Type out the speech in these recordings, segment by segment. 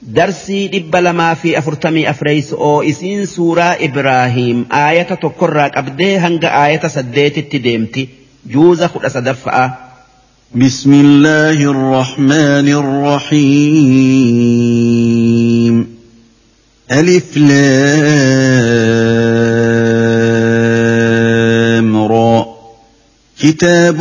darsii dhibba lamaa fi afurtamii afreeysu oo isiin suuraa Ibraahiim aayata tokkorraa qabdee hanga aayata saddeetitti deemti juuza kudha sadaffa'a. بسم الله الرحمن الرحيم ألف لام را كتاب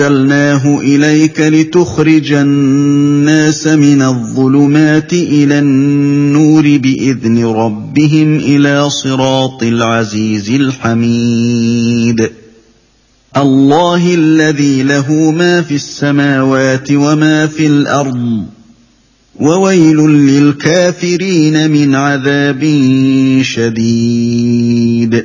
أنزلناه إليك لتخرج الناس من الظلمات إلى النور بإذن ربهم إلى صراط العزيز الحميد. الله الذي له ما في السماوات وما في الأرض وويل للكافرين من عذاب شديد.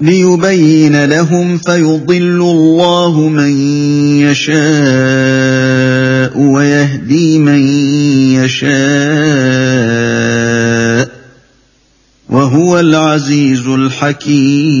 ليبين لهم فيضل الله من يشاء ويهدي من يشاء وهو العزيز الحكيم.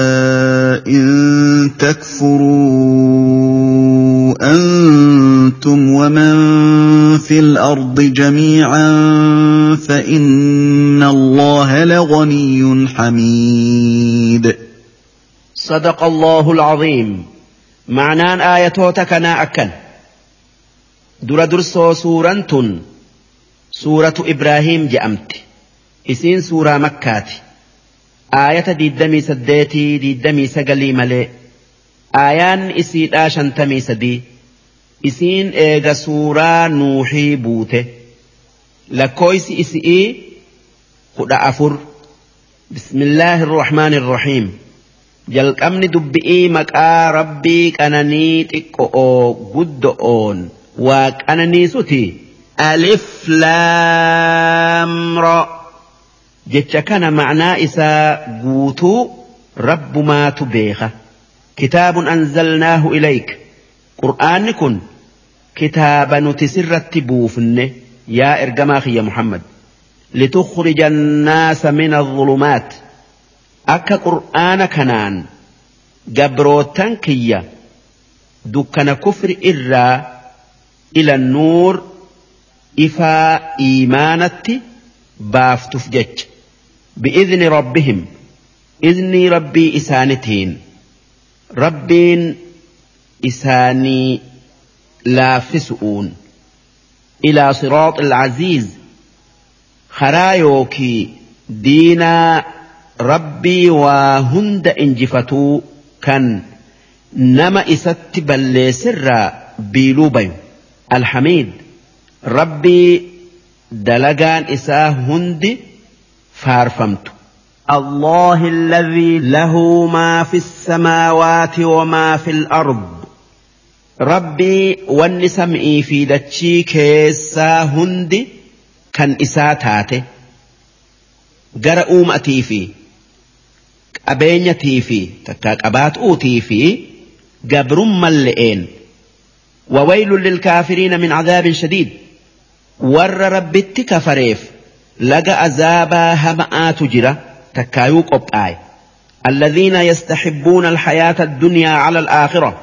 إن تكفروا أنتم ومن في الأرض جميعا فإن الله لغني حميد. صدق الله العظيم. معنان آياتك أكن. در درسو سورة سورة إبراهيم جأمت. إسين سورة مكاتي. Aayata diiddamii saddeetii diiddamii sagalii malee aayaan isiidhaa shantamii sadii isiin eega suuraa nuuxii buute lakkooysi isi'ii kudha afur bismillaahi irrahmaani irrahiim jalqabni dubbi'ii maqaa rabbii qananii xiqqo'oo guddo'oon waa qananiisuti alif laamra jecha kana ma'naa isaa guutuu rabbumaatu beeka kitaabun anzalnaahu ilayk qur'aanni kun kitaaba nuti sirratti buufne yaa ergamaa kiyya muhammad لتخرج الناس من الظلمات akka qur'aana kanaan gabrootan kiyya dukkana kufri irraa ila nuur ifaa iimaanatti baaftuuf jecha بإذن ربهم. إذني ربي إسانتين. ربين إساني لافسؤون إلى صراط العزيز. خرايوكي دينا ربي وهند إنجفتو كان نما إست بل سر بيلوبي الحميد. ربي دلقان إساه هندي faarfamtu الله الذي له ما في السماوات وما في الأرض. ربي والنسمئي في دتشي كيسا هندي كان إساتاته gara uumatii fi qabeenyatii fi takka qabaatuutii fi gabrumman le'een وويل للكافرين من عذاب شديد. ور ربت كفريف لقى عذابا همآت جرة تكايو قبآي الذين يستحبون الحياة الدنيا على الآخرة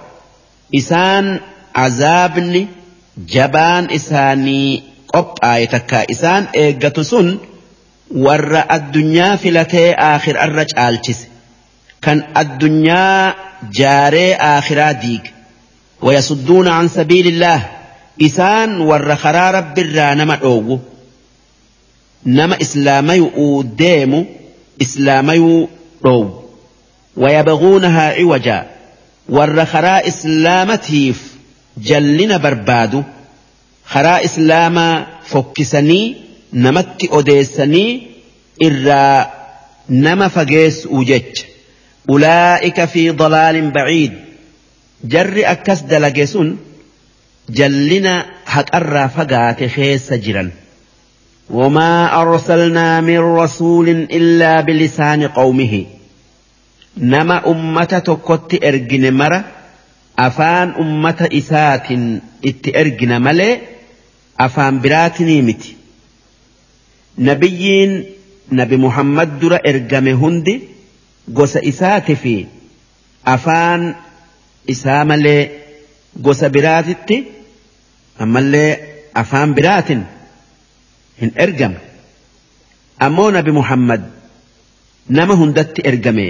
إسان عذابني جبان إساني قبآي تكا إسان إيقة سن warra addunyaa filatee aakhirarra caalchise. Kan addunyaa jaaree aakhiraa diige ويصدون عن سبيل الله إسان ور خرا رب نما نما إسلامي أوديم إسلامي رو ويبغونها عوجا والرخراء إسلامتيف جلنا بربادو خراء إسلام فكسني نمت أديسني إرا نما فقيس وجج أولئك في ضلال بعيد جر أكس دلجسون جلنا هكأرى فقات خيس جِرًا وما أرسلنا من رسول إلا بلسان قومه نما أمة تكت إرجن مرة أفان أمة إسات إت إرجن ملي أفان براتني متي nabiyyiin nabi muhammad dura ergame hundi gosa isaati fi afaan isaa malee gosa biraatitti ammallee afaan biraatin hin ergame ammoo nabi muhammad nama hundatti ergame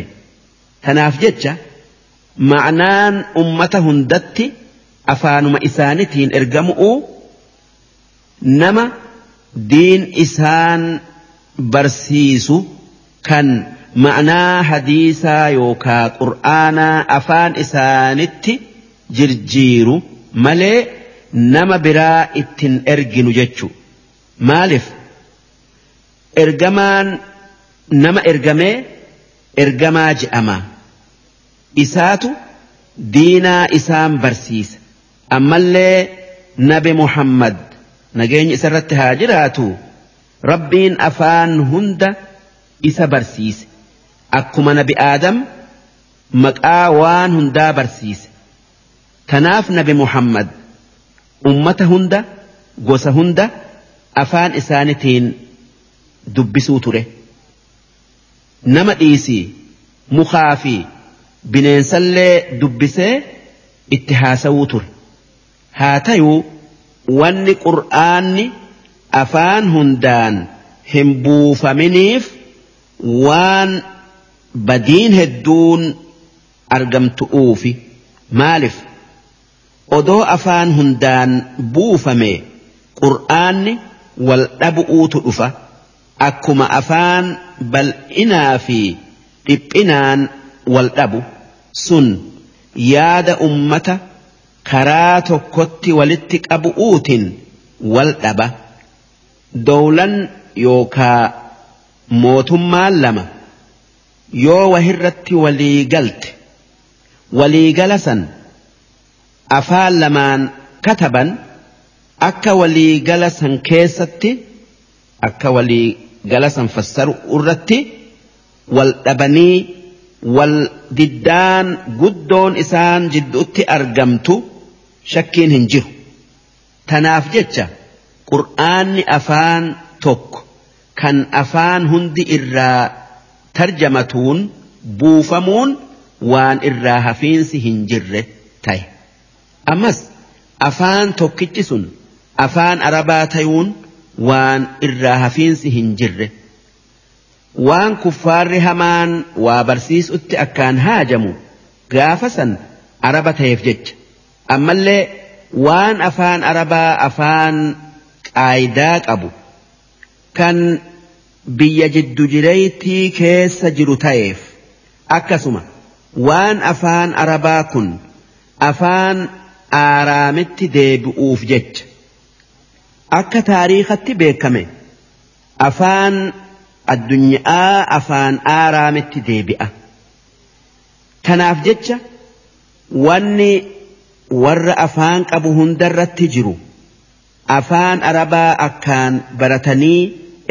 tanaaf jecha ma'anaan ummata hundatti afaanuma isaanitiin ergamu'u nama. diin isaan barsiisu kan ma'anaa hadiisaa yookaa qur'aanaa afaan isaanitti jirjiiru malee nama biraa ittin erginu jechu maaliif ergamaan nama ergamee ergamaa je'ama. Isaatu diinaa isaan barsiisa ammallee nabi muhammad nageenyi isarratti haa jiraatu. Rabbiin afaan hunda isa barsiise. Akkuma nabi aadam maqaa waan hundaa barsiise. Tanaaf nabi muhammad ummata hunda gosa hunda afaan isaanitiin dubbisuu ture nama dhiisii mukaa fi bineensallee dubbisee itti haasawuu ture haa tayuu wanni qur'aanni afaan hundaan hin buufaminiif waan badiin hedduun argamtu'uufi maaliif odoo afaan hundaan buufame qur'aanni wal dhabu'uutu dhufa akkuma afaan bal'inaa fi dhiphinaan wal dhabu sun yaada ummata karaa tokkotti walitti qabu'uutiin wal dhaba dowlan yookaa mootummaan lama yoo wahirratti walii galte waliigala san afaan lamaan kataban akka waliigala san keessatti akka waliigala san fassaru irratti wal dhabanii wal diddaan guddoon isaan jidduutti argamtu shakkiin hin jiru. Tanaaf jecha qur'aanni afaan tokko kan afaan hundi irraa tarjamatuun buufamuun waan irraa hafiinsi hin jirre ta'e. Ammas afaan tokkichi sun afaan arabaa tayuun waan irraa hafiinsi hin jirre. Waan kuffaarri hamaan waa barsiisutti akkaan haajamu gaafa san araba ta'eef jecha. ammallee waan afaan arabaa afaan qaayidaa qabu kan biyya jiddu jireeytii keessa jiru ta'eef akkasuma waan afaan arabaa kun afaan aaraamitti deebi'uuf jecha akka taariikatti beekame afaan addunyaa afaan aaraamitti deebi'a. Kanaaf jecha wanni warra afaan qabu hundarratti jiru afaan arabaa akkaan baratanii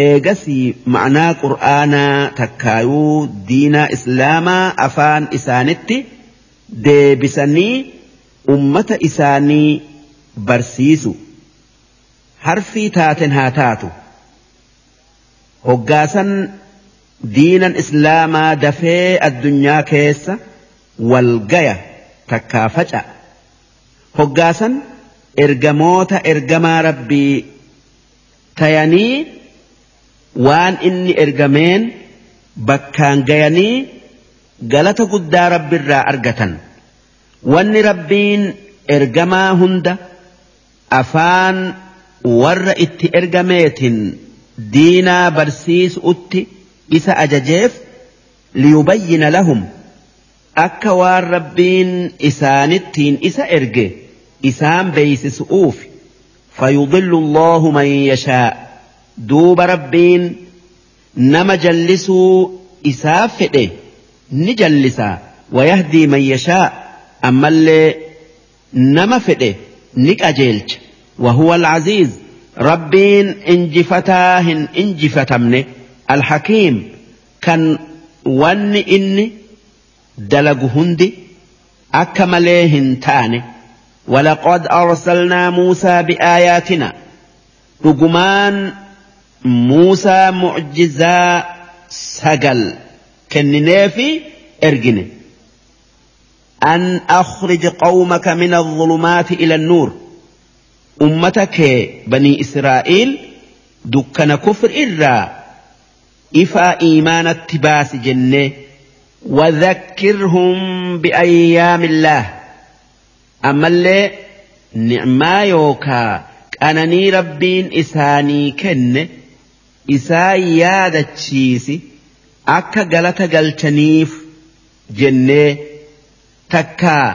eegasii ma'anaa qur'aanaa takkaayuu diinaa islaamaa afaan isaanitti deebisanii ummata isaanii barsiisu harfii taaten haa taatu. Hoggaasan diinan islaamaa dafee addunyaa keessa walgaya takkaa faca'a hoggaasan ergamoota ergamaa rabbii tayanii waan inni ergameen bakkaan gayanii galata guddaa rabbiirraa argatan. Wanni rabbiin ergamaa hunda afaan warra itti ergameetiin diinaa barsiisuutti isa ajajeef liyubayyina lahum. Akka waan rabbiin isaanittiin isa erge isaan beeysisu'uuf fayudillu allahu man yashaa. Duuba rabbiin nama jallisuu isaa fedhe ni jallisaa. Wayahdii man yashaa ammallee nama fedhe ni qajeelcha وهو العزيز. ربين انجفتاه انجفتمن الحكيم كان ون إني دلق هندي. أكمليهن تاني. ولقد أرسلنا موسى بآياتنا. رجمان موسى معجزا سجل. كننافي ارجني أن أخرج قومك من الظلمات إلى النور. ummata kee banii Israa'eel dukkana kufri irraa ifaa iimaanatti baasi jennee wadhakkirhum bi'ayyaamillaah ammallee ni'maa yookaa qananii rabbiin isaanii kenne isaa yaadachiisi akka galata galchaniif jennee takkaa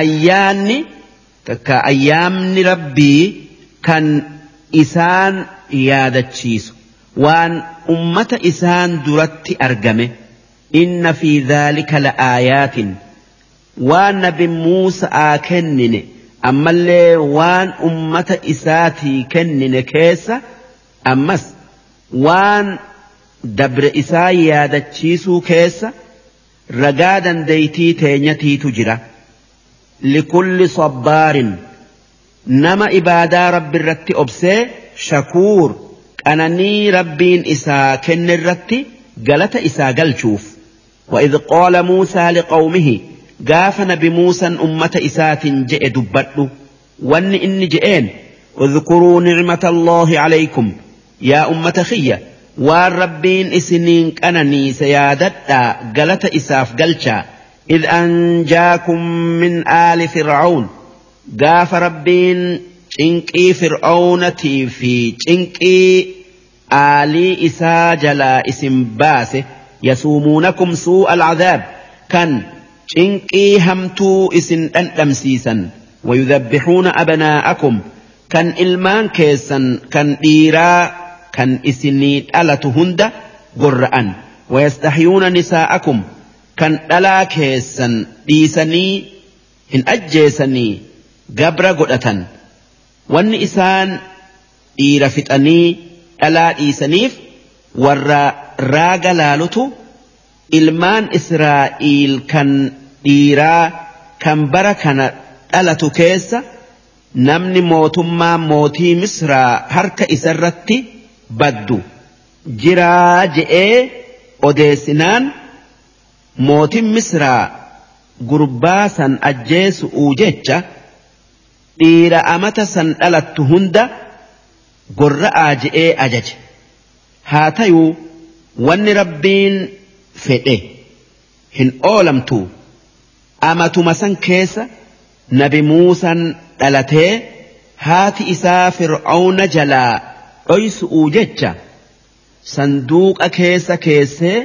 ayyaanni. takka ayyaamni rabbii kan isaan yaadachiisu waan ummata isaan duratti argame inna fi dhaalika la'aayaatin waan nabi Muusaa kennine ammallee waan ummata isaatii kennine keessa ammas waan dabre isaa yaadachiisuu keessa ragaa dandeeytii teenyatiitu jira. Likulli sabbaarin nama ibaadaa rabbi irratti obsee shakuur qananii rabbiin isaa kenne irratti galata isaa galchuuf وإذ قال موسى لقومه قاف نبي موسى أمة إسات جئ دبت وان إن جئين اذكروا نعمة الله عليكم. يا أمة خية والربين إسنين كنني سيادتا قلت إساف قلشا إذ أنجاكم من آل فرعون. قاف ربين إنكي فرعون في إنكي آلي إسا جلا إسم باسه. يسومونكم سوء العذاب. كان إنكي همتو إسن أن سيسا ويذبحون أبناءكم. كان إلمان كيسا كان إيرا كان إسنيت ألة هند قرآن ويستحيون نساءكم. كان ألا كيسا ديسني إن أجيسني قبر قدة wanni isaan dhiira fixanii dhalaa dhiisaniif warra raaga laalutu ilmaan Israa'iil kan dhiiraa kan bara kana dhalatu keessa namni mootummaa mootii Misraa harka isarratti baddu jiraa je'ee odeessinaan mootiin Misraa gurbaa san ajjeesu'uu jecha. dhiira amata san dhalattu hunda gorra'aa je'ee ajaje haa tayuu wanni rabbiin fedhe hin oolamtu amatuma san keessa nabi muusan dhalatee haati isaa fir'auna jalaa dhoysu'uu jecha sanduuqa keessa keessee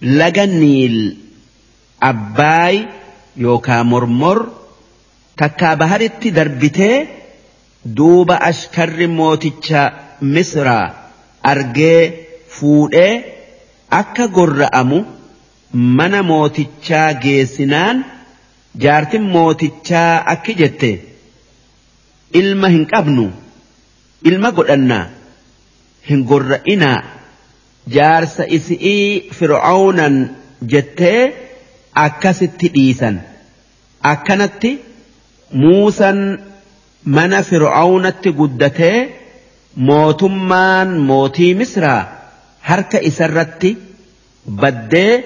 laga niil abbaay yookaa mormor takkaa baharitti darbitee duuba ashkarri mooticha misraa argee fuudhee akka gorra'amu mana mootichaa geessinaan jaartin mootichaa akki jette ilma hin qabnu ilma godhannaa hin gorra'inaa جارس إسئي فرعونا جتة أكست إيسا أكنت موسى من فرعون قدت موتمان موتي مصر هرك إسرت بد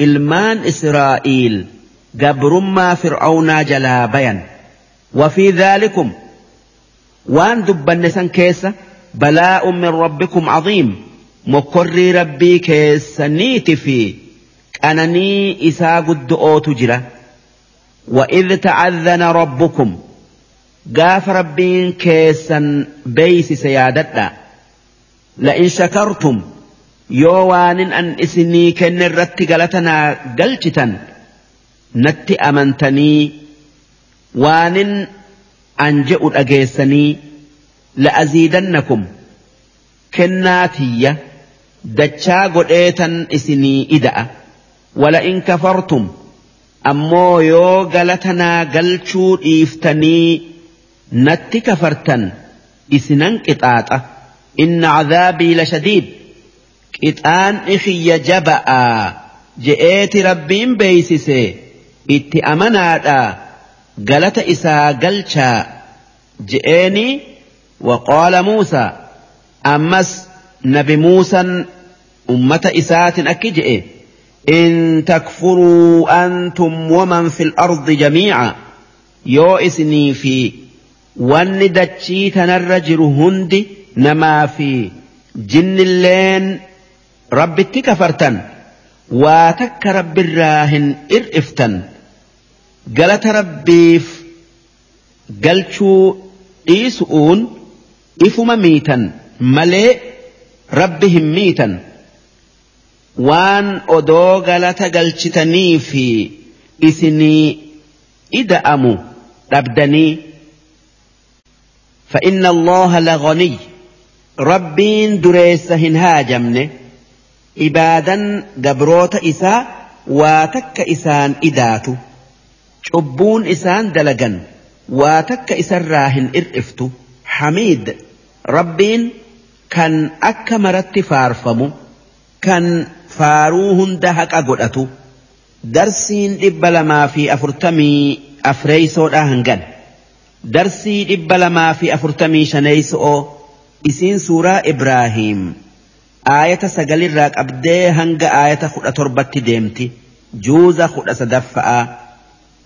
إلمان إسرائيل جبرما فرعون جلا بيان وفي ذلكم وان دبن نسان كيسة بلاء من ربكم عظيم mokkorrii rabbii keessaniiti fi qananii isaa guddo'ootu jira. وإذ تعذن ربكم قاف ربين كيسا بيس سيادتنا لئن شكرتم يوان أن إسني كن الرت قلتنا قلتتا نت أمنتني وان أنجئ الأجيسني لأزيدنكم كناتية دتشا قديتا إسني إدأ ولئن كفرتم ammoo yoo galatanaa galchuu dhiiftanii natti kafartan isinan qixaaxa inna cadaabii lashadiid qixaan ikiyya jaba'aa je'eeti rabbiin beeysise itti amanaadha galata isaa galchaa je'eeni waqaala muusaa ammas nabi muusan ummata isaatin akki je'e إن تكفروا أنتم ومن في الأرض جميعا. يو إسني في وندتشي تنرجر هندي نما في جن اللين رب كفرتن. واتك رب الراهن إرئفتن قالت ربيف قلتشو إيسؤون إفما ميتا ملئ ربهم ميتا waan odoo galata galchitanii fi isinii ida'amu dhabdanii. فإن الله لغني ربين دريس هنهاجمن إبادا قبروت إساء واتك إسان إداتو شبون إسان دلقا واتك إسراهن إرئفتو حميد ربين كان أكمرت فارفمو كان faaruu hunda haqa godhatu. Darsiin dhibba lamaa fi afurtamii afreeysoodha hangan darsii dhibba lamaa fi afurtamii shaneeyso'oo isiin suuraa ibraahiim aayata sagalirraa qabdee hanga aayata kudha torbatti deemti. Juuza kudha sadaffa'aa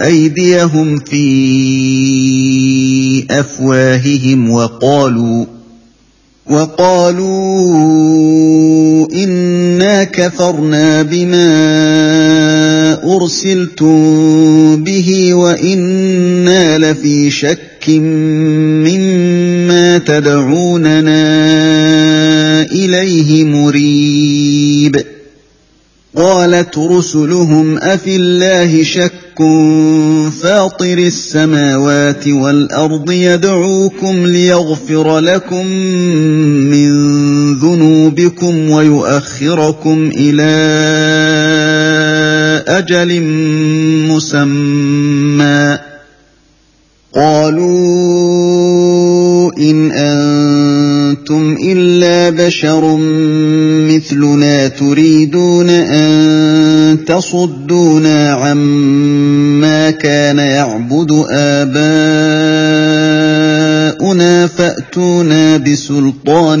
أيديهم في أفواههم وقالوا وقالوا إنا كفرنا بما أرسلتم به وإنا لفي شك مما تدعوننا إليه مريب. قالت رسلهم أفي الله شك؟ فاطر السماوات والأرض يدعوكم ليغفر لكم من ذنوبكم ويؤخركم إلى أجل مسمى. قالوا إن أنتم إلا بشر مثلنا تريدون أن تصدونا عما كان يعبد آباؤنا فأتونا بسلطان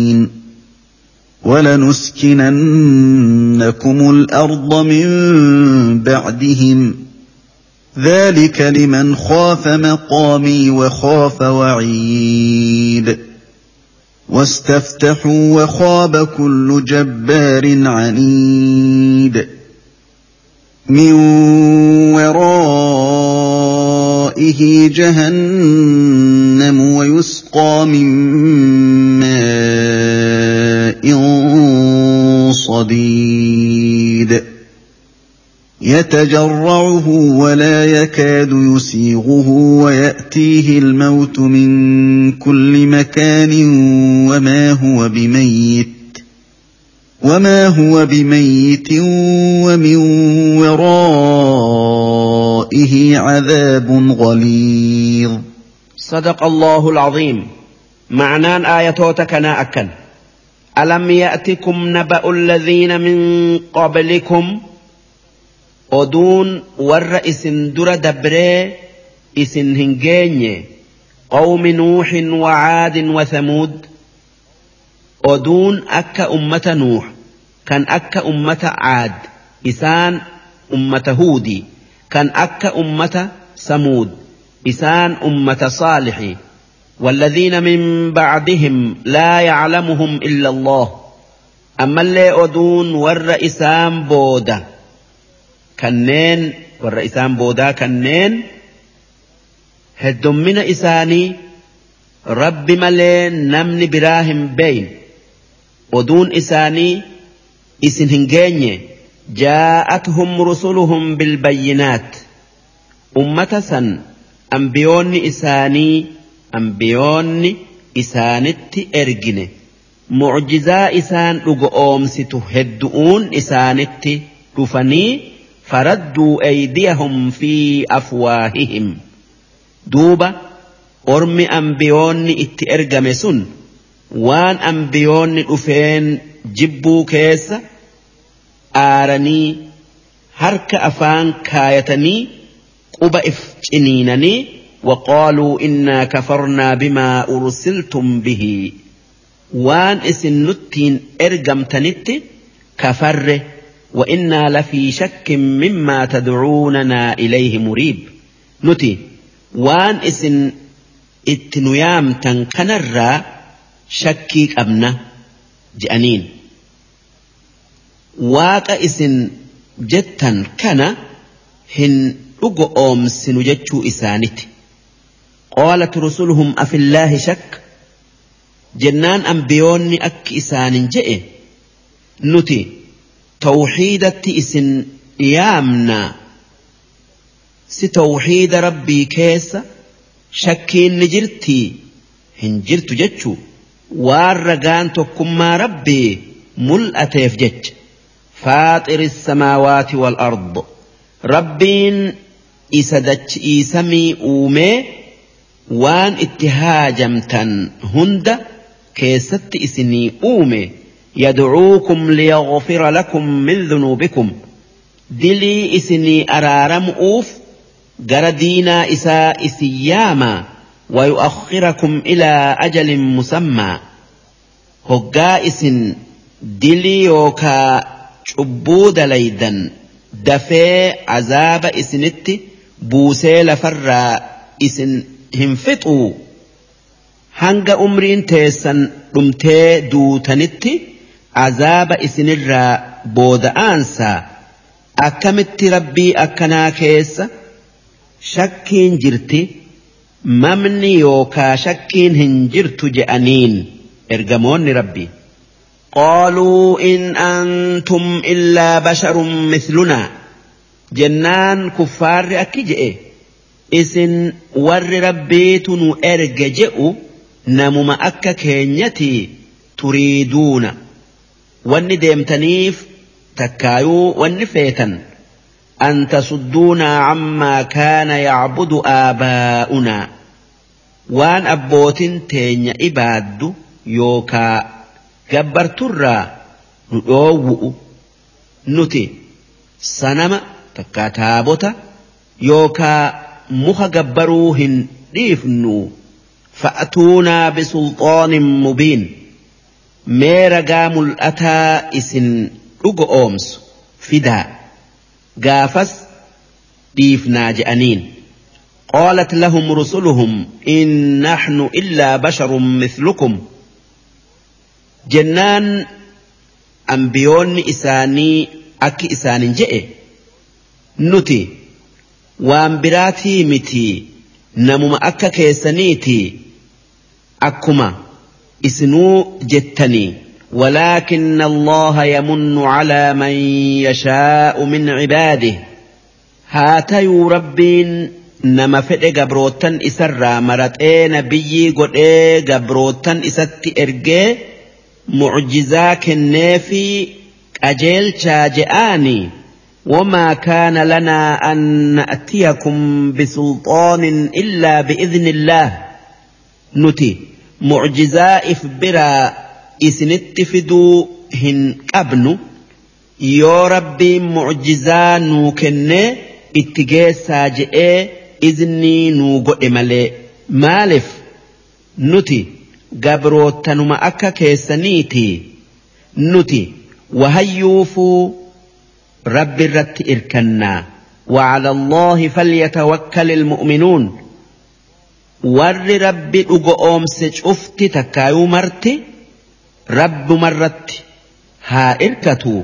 ولنسكننكم الأرض من بعدهم. ذلك لمن خاف مقامي وخاف وعيد. واستفتحوا وخاب كل جبار عنيد. من ورائه جهنم ويسقى من ماء صديد. يتجرعه ولا يكاد يسيغه ويأتيه الموت من كل مكان وما هو بميت. وما هو بميت ومن ورائه عذاب غليظ. صدق الله العظيم معنان آياتوتك أكن ألم يأتكم نبأ الذين من قبلكم أدون إسن در دبري إسن هنجيني قوم نوح وعاد وثمود أدون أك أمة نوح كان أك أمة عاد إسان أمة هودي كان أك أمة ثمود إسان أمة صالح والذين من بعدهم لا يعلمهم إلا الله أما اللي أدون ور إسان بودا كنين ور إسان بودا كنين هدمنا إساني رب ملي نمني براهم بين أدون إساني إسن هنجيني جاءتهم رسلهم بالبينات. أمة سن أنبيون إساني أنبيون إسانت إرجن معجزا إسان أومسيتو هدؤون إسانت رفني فردوا أيديهم في أفواههم. دوبا أرمي أنبيون إت إرجم سن. وان أنبيون أفين جبوا كيس آرني هرك أفان كايتني quba if ciniinanii وقالوا إنا كفرنا بما أرسلتم به وان إسن نتين إرقم تنت كفر وإنا لفي شك مما تدعوننا إليه مريب نتي وان إسن اتنيام تنكنر شكيك أبنا جأنين واق إسن جتا كان هن dhugo oomsinu jechuu isaaniti qaalat rusuluhum afillaahi shak jennaan ambiyoonni akki isaanin je'e nuti tawxiidatti isin yaamnaa si tawxiida rabbii keessa shakkiin ni jirtii hin jirtu jechuu waan ragaan tokkummaa rabbii mul'ateef jecha faaxiri السماوات والأرض rabbiin isa dachi'ii samii uumee waan itti haajamtan hunda keessatti isinii uume yadcuukum liyaghfira lakum min dhunuubikum dilii isinii araaramu'uuf gara diinaa isaa isin yaama ويؤخركم إلى أجل مسمى hoggaa isin dilii yookaa cubbuu dalaydan dafee azaaba isinitti buusee lafarraa isin hin fixuu hanga umriin teessan dhumtee duutanitti azaaba isinirraa booda'aansaa akkamitti rabbii akkanaa keessa shakkiin jirti mamni yookaa shakkiin hin jirtu je'aniin ergamoonni rabbii. قالوا إن أنتم إلا بشر مثلنا جنان كفار أكجئ إسن ور ربيت أرججئ نمم أكا كينيتي تريدون واني ديمتنيف تكايو واني فيتن أن تصدونا عما كان يعبد آباؤنا وان أبوت تين إباد يوكا gabbarturraa nu dhoowwu'u nuti sanama takkaa taabota yookaa muka gabbaruu hin dhiifnu fa'atuunaa bisulxaanin mubiin mee ragaa mul'ataa isin dhugo oomsu fidaa Gaafas dhiifnaa je'aniin قالت لهم رسلهم إن نحن إلا بشر مثلكم ambiyoonni isaanii akki isaanin je'e nuti waan biraatii miti namuma akka keessaniiti akkuma isinuu jettanii ولكن الله يمن على من يشاء من عباده. هاتي ربين نما فئ غبروتن إسرى مرت اي نبيي قد إيه غبروتن إسات إرقي معجزاك النافي أجيل شاجاني وما كان لنا أن نأتيكم بسلطان إلا بإذن الله. نتي معجزا إفبرا إسنت فدو هن أبن يو ربي معجزا نوكن اتجيسا جئ إذني نوغو إمالي مالف نتي gabroottanuma akka keessaniiti nuti wahayyuufuu rabbi irratti irkannaa وعلى الله فليتوكل المؤمنون rabbi dhugo oomse cufti takkaayuu marti رب مرت ها إركتو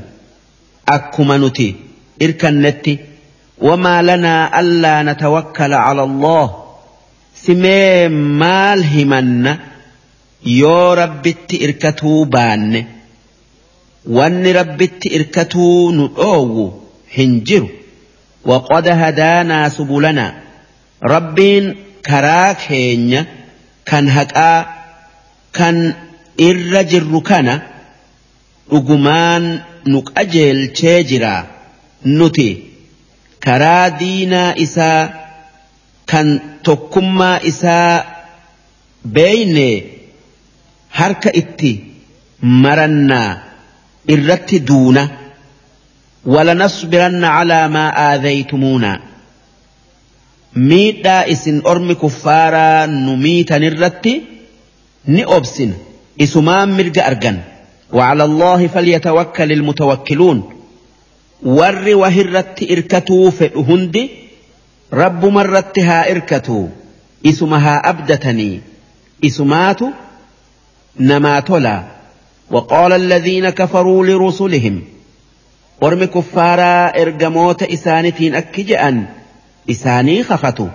أكما نتي إركا نتي وما لنا ألا نتوكل على الله سمي مال همنا يو ربت إركتو بان وان ربت إركتو نؤو هنجر وقد هدانا سبلنا ربين كراك هين كان هكا كان irra jirru kana dhugumaan nu qajeelchee jiraa nuti karaa diinaa isaa kan tokkummaa isaa beeyne harka itti marannaa irratti duuna walanasbiranna calaa maa aadaytumuuna. Miidhaa isin ormi kuffaaraa nu miitan irratti ni obsina isumaan mirga argan وعلى الله فليتوكل المتوكلون. warri wahirratti irkatuu fedhu hundi rabbumarratti haa irkatuu isuma haa abdatanii isumaatu نما تولا. وقال الذين كفروا لرسلهم. ورم كفارا إرجموت إسانتين أكجأن. إساني خفتوا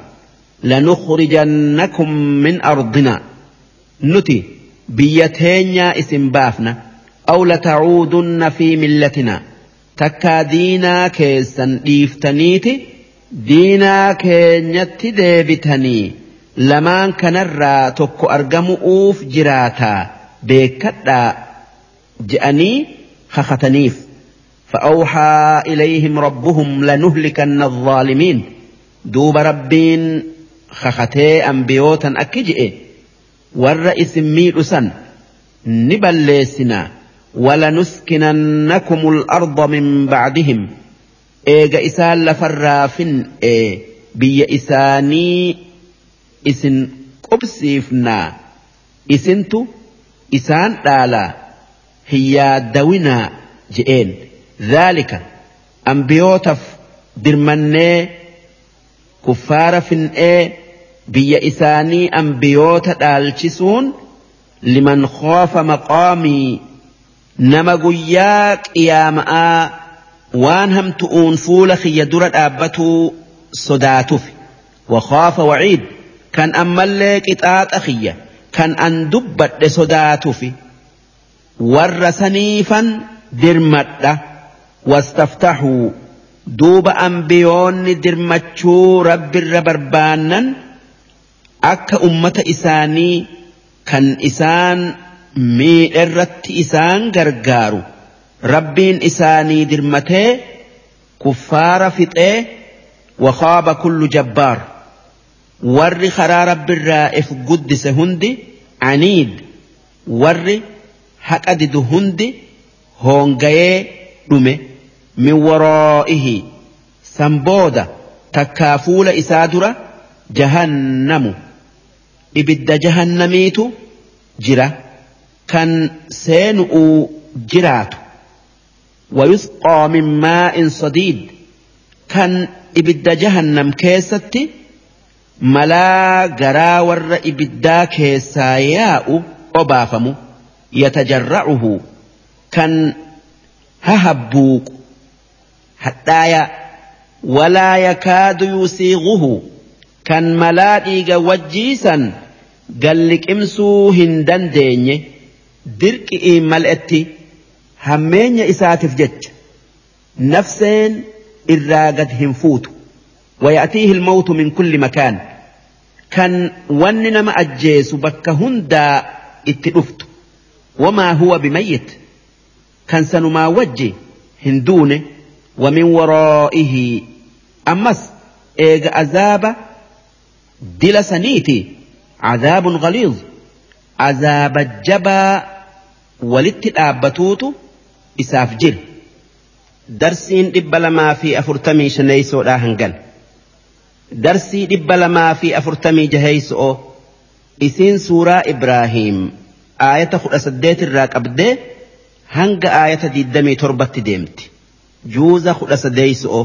لنخرجنكم من أرضنا. نتي بيتين اسم بافنا أو لتعودن في ملتنا تكا دينا كيسا ديفتنيتي دينا كينيت ديبتني lamaan kanarraa tokko argamu'uuf jiraataa beekadhaa je'anii kakataniif فأوحى إليهم ربهم لنهلكن الظالمين دوب ربين خختي أنبيوتا أكجئ والرئيس ميلسا نبلسنا ولنسكننكم الأرض من بعدهم إيجا إسال لفرافن إيه biyya isaanii isin qubsiifnaa isintu isaan dhaalaa hin yaaddawinaa je'een dhaalika ambiyootaaf dirmannee kuffaara fin'ee biyya isaanii ambiyoota dhaalchisuun liman khoofa maqaamii nama guyyaa qiyaama'aa waan hamtu'uun fuula kiyya dura dhaabbatuu sodaatuuf wakhaafa waciid kan ammallee qixaaxa kiyya kan an dubbadhe sodaatuuf warra saniifan dirmadha wastaftaxuu duuba ambiyoonni dirmachuu rabbirra barbaannan akka ummata isaanii kan isaan miidherratti isaan gargaaru. Rabbiin isaanii dirmatee kuffaara fixee wakaaba kullu jabbaar. Warri karaa rabbirraa if guddise hundi aniid. Warri haqa didu hundi hoongayee dhume. Min waroo'ihi san booda takkaa fuula isaa dura jahannamu ibidda jahannamiitu jira. Kan seenu'uu jiraatu. ويسقى من ماء صديد كان إبدا جهنم كيستي ملا جرا ور إبدا كيساياء أبافم يتجرعه كان ههبوك حتى ولا يكاد يسيغه كان ملا إيجا وجيسا قال هندن ديني درك إيمال اتي hammeenya isaatiif jecha nafseen irraa gad hin fuutu. ويأتيه الموت من كل مكان كان وننما أجيس بك هندا اتلفت وما هو بميت كان سنما وجه هندونه ومن ورائه أمس إيغ عذاب دل سنيتي عذاب غليظ عذاب الجبا ولت الآبتوت isaaf jira darsiin dhibba lamaa fi afurtamii shaneeysoodhaa hangal darsii dhibba lamaa fi afurtamii jaheeyso'oo isiin suuraa ibraahiim aayata kudha saddeet irraa qabdee hanga aayata diddamii torbatti deemti juuza kudha sadeeyso'oo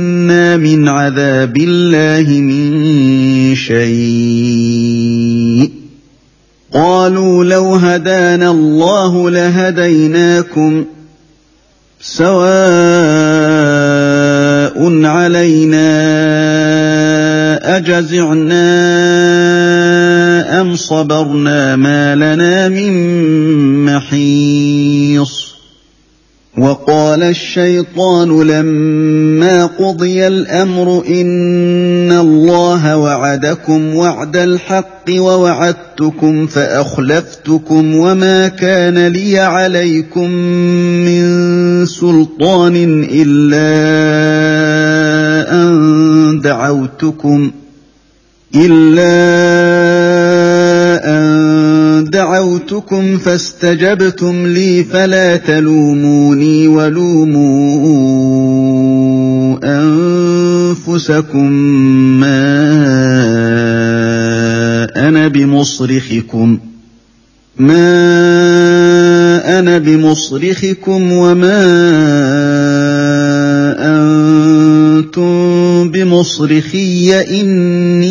من عذاب الله من شيء قالوا لو هدانا الله لهديناكم سواء علينا أجزعنا أم صبرنا ما لنا من محيص وقال الشيطان لما قضي الأمر إن الله وعدكم وعد الحق ووعدتكم فأخلفتكم وما كان لي عليكم من سلطان إلا أن دعوتكم إلا أن دعوتكم فاستجبتم لي فلا تلوموني ولوموا أنفسكم ما أنا بمصرخكم. ما أنا بمصرخكم وما أنتم بمصرخي إني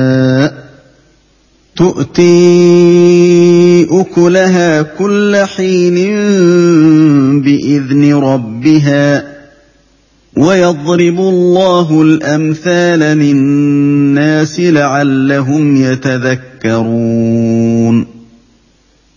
تؤتي أكلها كل حين بإذن ربها ويضرب الله الأمثال للناس لعلهم يتذكرون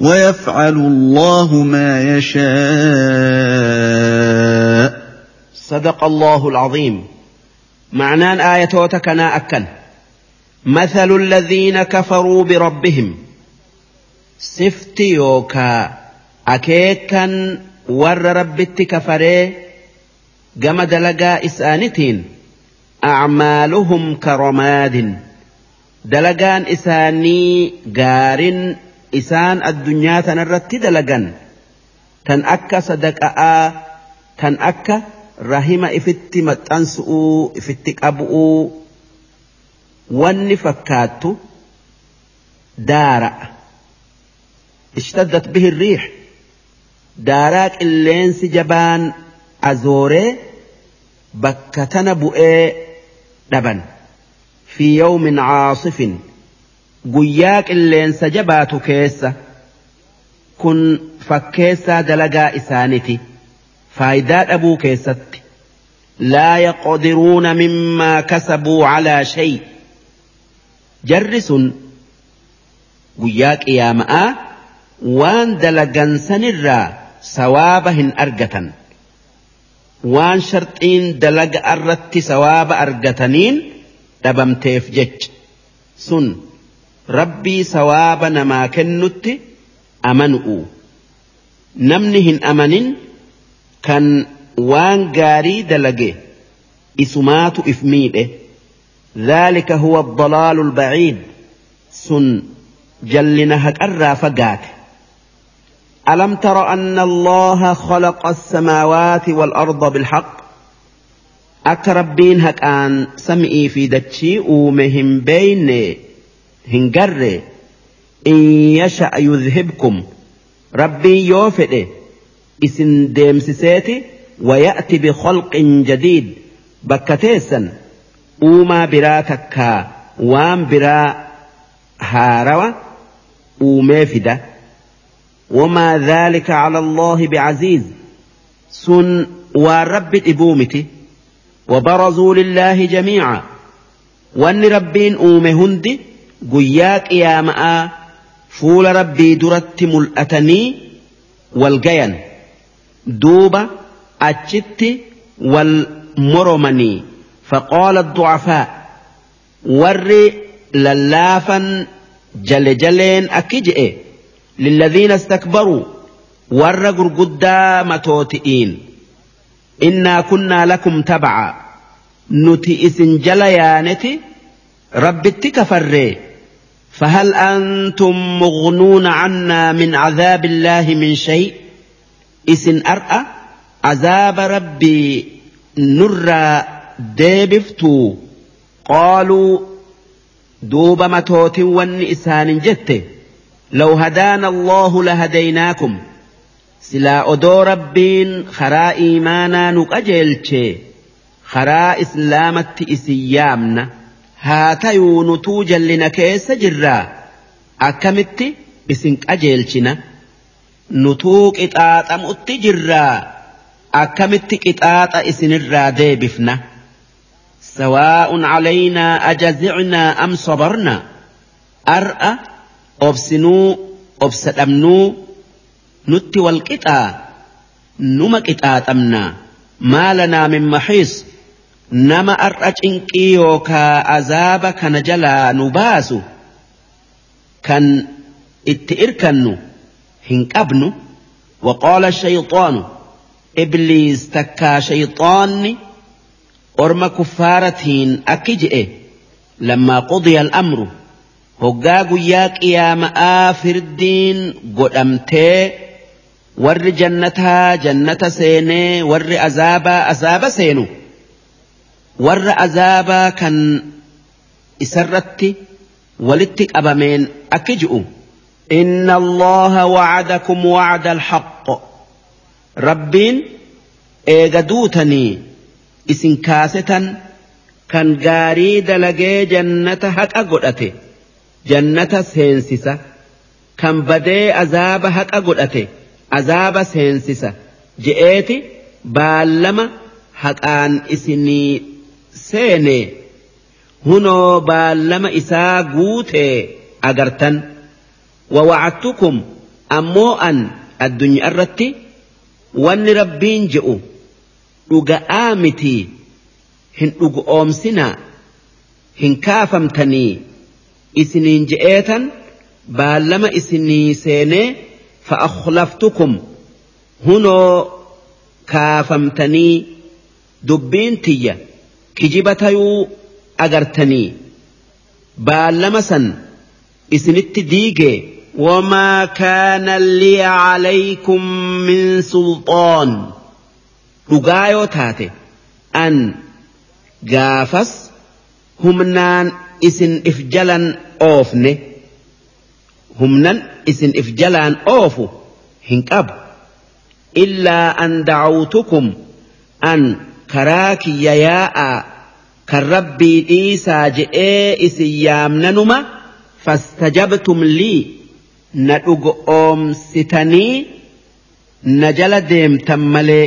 ويفعل الله ما يشاء. صدق الله العظيم. معنى آية وتكنا أكل. مثل الذين كفروا بربهم. سفت يوكا. أكيكا ور ربت كفري. جمد لقا إسانتين. أعمالهم كرماد. دلقان إساني قارن isaan addunyaa tanarratti dalagan tan akka sadaqa'aa tan akka rahima ifitti maxxansu'uu ifitti qabu'uu wanni fakkaattu daara. اشتدت به الريح داراك اللينس جبان أزوري بكتن بؤي دبن في يوم عاصف قياك اللينس جبات كيسة كن فكيسة دلقا إسانتي فايدات أبو كيست لا يقدرون مما كسبوا على شيء جرس قياك يا مآ waan dalagan sanirraa sawaaba hin argatan waan sharxiin dalaga irratti sawaaba argataniin dhabamteef jecha sun rabbii sawaaba namaa kennutti amanu'u. Namni hin amanin kan waan gaarii dalage isumaatu ذلك هو الضلال البعيد سن جلنا هكرا فقاته ألم تر أن الله خلق السماوات والأرض بالحق أكربين هكان سمئي في دتشي ومهم بين هنجر إن يشأ يذهبكم ربي يوفئ إسن ديمسسيتي ويأتي بخلق جديد بكتيسا وما براتك وام برا هاروا ومافده وما ذلك على الله بعزيز سن ورب إبومتي وبرزوا لله جميعا وان ربين guyyaa qiyaama'aa fuula rabbii duratti mul'atanii wal gayan. Duuba achitti wal moromanii. Faqoola du'afaa warri lallaafan jale jaleen akki je'e lilladhiina istakbaruu warra gurguddaa matooti'iin innaa kunnaa lakum tabaca nuti isin jala yaaneti rabbitti kafarree. فهل أنتم مغنون عنا من عذاب الله من شيء؟ إسن أرأى عذاب ربي نرى ديبفتو. قالوا دوب متوت ونئسان جت. لو هدانا الله لهديناكم. سلا أدو ربين خرا إيمانا نقجلت. خرا إسلامت إسيامنا. Haa tayuu nutuu jallina keessa jirraa akkamitti isin qajeelchina nutuu qixaaxamutti jirraa akkamitti qixaaxa isinirraa deebifna سواء علينا أجزعنا أم صبرنا أرأى أبسنو أبسدمنو نت والقطا نما قطاطمنا ما لنا من محيص نما أرأى إنكي يوكا أزاب كان جلا نباسو كان اتئركنو هنكبنو وقال الشيطان إبليس تكا شيطاني orma kuffaaratiin akki je'e lammaa qudiya al'amru hoggaa guyyaa qiyaama'aa firdiin godhamtee warri jannataa jannata seenee warri azaabaa azaaba seenu warra azaabaa kan isarratti walitti qabameen akki ji'u إن الله وعدكم وعد الحق ربين isin kaasetan kan gaarii dalagee jannata haqa godhate jannata seensisa kan badee azaaba haqa godhate azaaba seensisa je'eeti baallama haqaan isinii seene hunoo baallama isaa guutee agartan. Wawacattukum ammoo an addunyaa irratti wanni rabbiin je'u dhuga'aa miti hin dhugu oomsinaa hin kaafamtanii isiniin je'eetan baallama isinii seenee fa'akhlaftukum hunoo kaafamtanii dubbiin tiyya kijiba tayuu agartanii baallama san isinitti diigee وما كان لي عليكم من سلطان dhugaa yoo taate an gaafas humnaan isin if jalan oofne humnan isin if jalaan oofu hin qabu karaa kiyya yaa'a kan rabbii dhiisaa je'ee isin yaamnanuma fastajabtum lii na dhugo oomsitanii na jala deemtan malee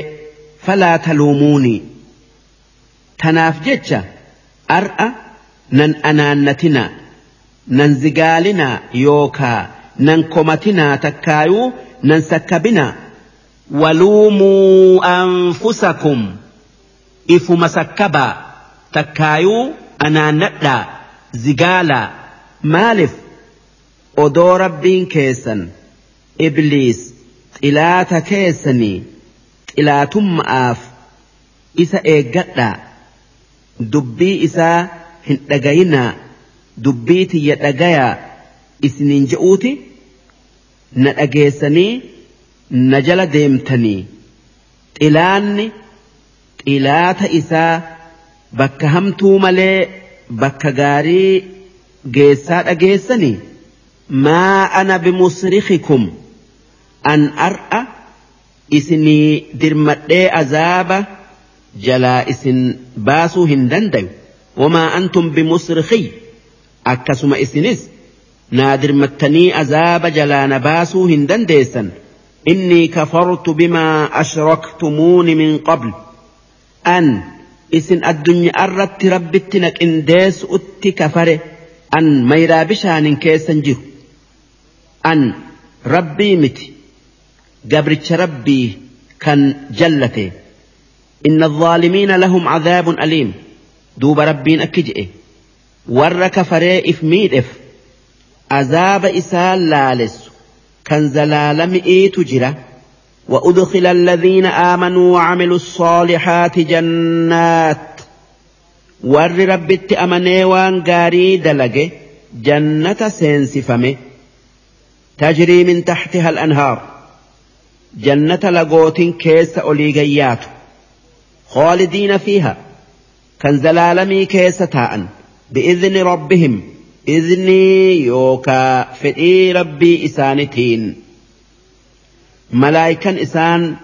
falaa taluumuunii. Tanaaf jecha ar'a nan anaannatinaa nan zigaalinaa yookaa nan komatinaa takkaayuu nan sakkabinaa. Waluumuu anfusakum. ifuma sakkabaa takkaayuu anaannadhaa zigaalaa maaliif odoo rabbiin keessan ibliis xilaata keessanii xilaatummaa'aaf isa eeggadhaa dubbii isaa hin dhagayinaa dubbii tiyya dhagayaa isiniin je'uuti na dhageessanii na jala deemtanii xilaanni xilaata isaa bakka hamtuu malee bakka gaarii geessaa dhageessanii maa ana bimusrikikum an ar'a isinii dirmadhee azaaba jalaa isin baasuu hin dandayu wamaa antum bimusrikii akkasuma isinis naa dirmattanii azaaba jalaa na baasuu hin dandeessan innii kafartu bimaa ashraktumuuni min qabl أن إسن الدنيا أردت ربتنك إن ديس أتك فري أن ميرا بشان كيسا جيه أن ربي مت. قبرت ربي كان جلته إن الظالمين لهم عذاب أليم. دوب ربين أكجئ إيه. ور فري إف ميد إف. أذاب إسال لالس. كان زلالم إيتو جِرَةٍ وأدخل الذين آمنوا وعملوا الصالحات جنات. ور رب وان قاري دلج جنة سينسفمه تجري من تحتها الأنهار. جنة لقوت كيس أوليغيات خالدين فيها. كان زلالمي كيس تاء بإذن ربهم. إذني يوكا فئي ربي إسانتين. Malaayikan isaan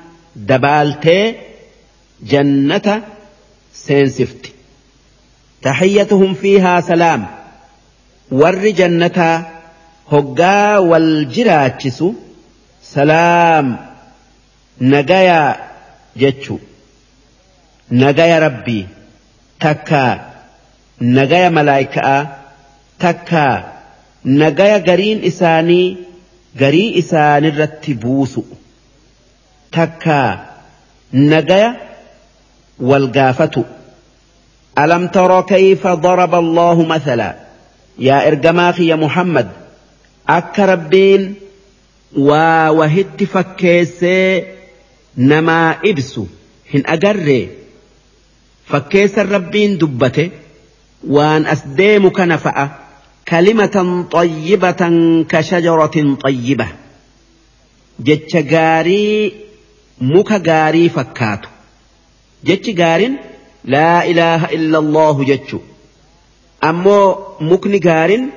dabaaltee jannata seensifti. Tahiyyatuhum fiihaa salaam. Warri jannataa hoggaa wal jiraachisu salaam nagaya jechu. Nagaya rabbii takkaa nagaya malaayika'a takkaa nagaya gariin isaanii garii isaanirratti buusu. Takkaa nagaya wal ألم تر كيف ضرب الله مثلا يا إرجماخ يا محمد أك ربين ووهد فكيسي نما إبسو هن أجري فكيس الربين دبته وان أسديم كنفأ كلمة طيبة كشجرة طيبة. جتش غاري مك غاري فكات جتش غارين لا إله إلا الله جتش أمو مكن غارين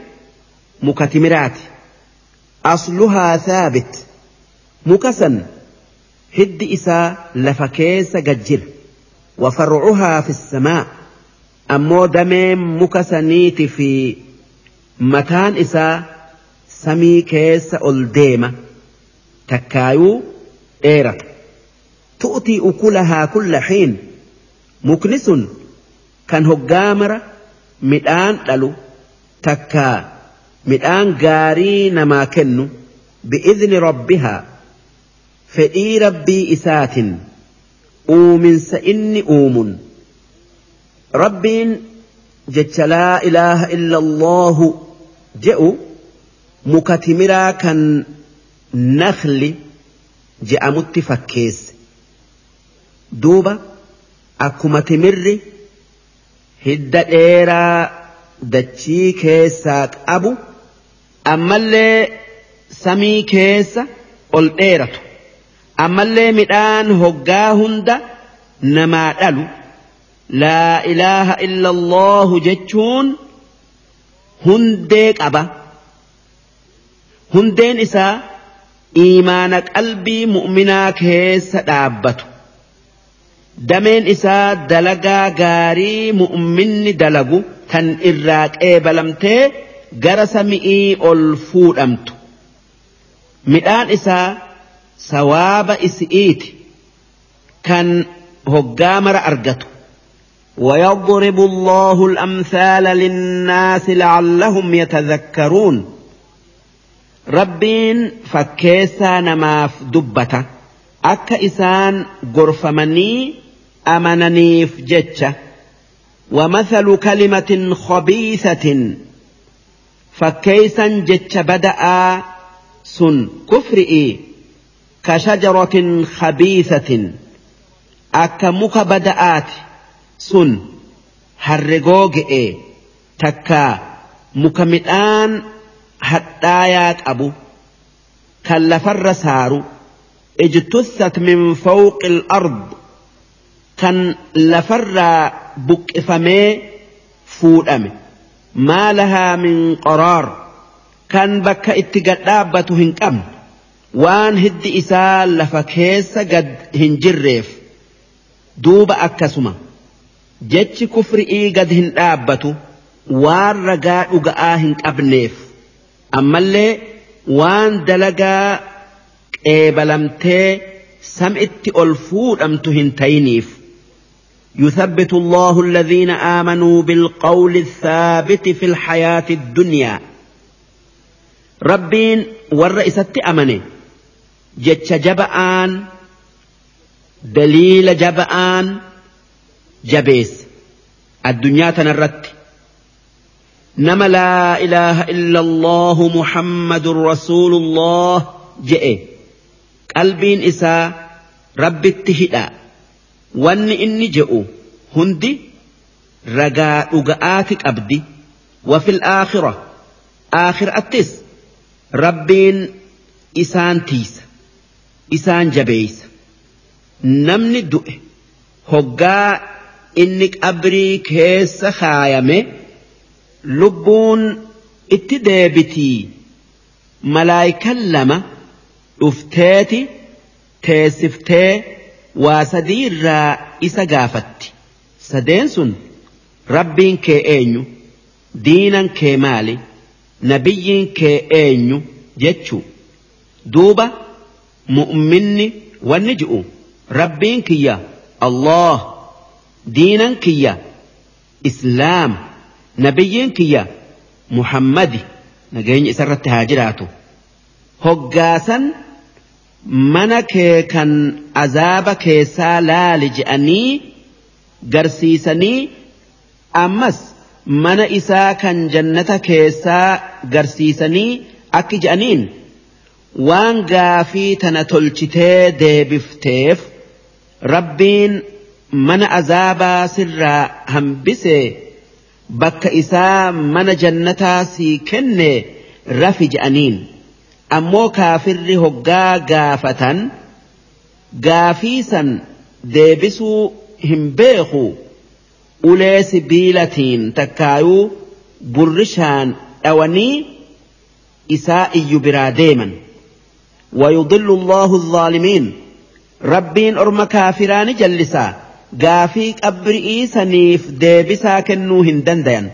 مكتمرات أصلها ثابت. مكسا هد إسا لفكيس ججر وفرعها في السماء. أمو دمين مكسنيت في mataan isaa samii keessa ol deema takkaayuu dheerata tu'tii ukulahaa kulla xiin mukni sun kan hoggaa mara midhaan dhalu takka midhaan gaarii namaa kennu bi'izni rabbihaa fedhii rabbii isaatin uuminsa inni uumun rabbiin jecha laa ilaaha illa allahu je'u muka timiraa kan nakhli je'amutti fakkeesse duuba akkuma timirri hidda dheeraa dachii keessaa qabu ammallee samii keessa ol dheeratu ammallee midhaan hoggaa hunda namaa dhalu laa ilaaha illa allahu jechuun hundee qaba. Hundeen isaa iimaana qalbii mu'minaa keessa dhaabbatu. Dameen isaa dalagaa gaarii mu'minni dalagu tan irraa qeebalamtee gara sami'ii ol fuudhamtu. Midhaan isaa sawaaba isi'iiti. Kan hoggaa mara argatu ويضرب الله الأمثال للناس لعلهم يتذكرون. ربين فكيسا نماف دبة أكا إسان غرفمني أمننيف جتشة ومثل كلمة خبيثة. فكيسا جتش بدأ سن كفرئي كشجرة خبيثة. أكمك بدأت. sun harregoo ge'e takka muka midhaan hadhaayaa qabu kan lafarra saaru ijtusat min fawqi al-ard kan lafarraa buqqifamee fuudhame. Maa lahaa min qoraar kan bakka itti gadhaabbatu hin qabne. Waan hiddi isaa lafa keessa gad hin jirreef duuba akkasuma. أكسما جتش كفر إي قد هندابة وان رقاء أقآ هنكبنيف أما اللي وان دلقا قيبلمتي سمئت ألفود أم تهنتينيف يثبت الله الذين آمنوا بالقول الثابت في الحياة الدنيا ربين والرئيسة أمني جتش جبآن دليل جبآن جبيس الدنيا تنرت نما لا إله إلا الله محمد رسول الله جئ قلبين إساء رب التهداء وان إني جئو هندي رقاء أقاتك أبدي وفي الآخرة آخر التس ربين إسان تيس إسان جبيس نمني دؤه هقاء inni qabrii keessa kaayame lubbuun itti deebitii malaayikan lama dhufteeti teessiftee waa sadii irraa isa gaafatti sadeen sun rabbiin kee eenyu diinan kee maali nabiyyiin kee eenyu jechuu duuba mu'minni wanni ji'u rabbiin kiyya Allah diinan kiyya islaam nabiyyiin kiyya muhammadi nageenya isarratti haa jiraatu hoggaasan mana kee kan azaaba keessaa laali je'anii garsiisanii ammas mana isaa kan jannata keessaa garsiisanii akki je'aniin waan gaafii tana tolchitee deebifteef rabbiin mana azaabaa sirraa hambisee bakka isaa mana jannataa sii kenne rafi je'aniin ammoo kaafirri hoggaa gaafatan gaafii san deebisuu hin beeku ulee sibiilatiin takkaayuu burrishaan dhawanii isaa iyyu biraa deeman ويضل الله الظالمين ربين أرم كافران جلسا gaafii qabrii saniif deebisaa kennuu hin dandayan.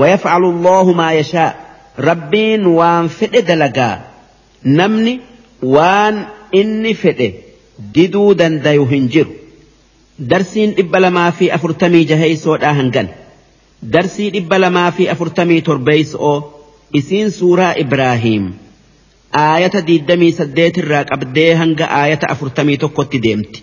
Wayafcalu allaahu maa yashaa. Rabbiin waan fedhe dalagaa. Namni waan inni fedhe diduu dandayu hin jiru. Darsiin dhibba lamaa fi afurtamii jaheeysoodhaa hangan. Darsii dhibba lamaa fi afurtamii torbeeysoo isiin suuraa ibraahiim aayata diiddamii saddeet irraa qabdee hanga aayata afurtamii tokkotti deemti.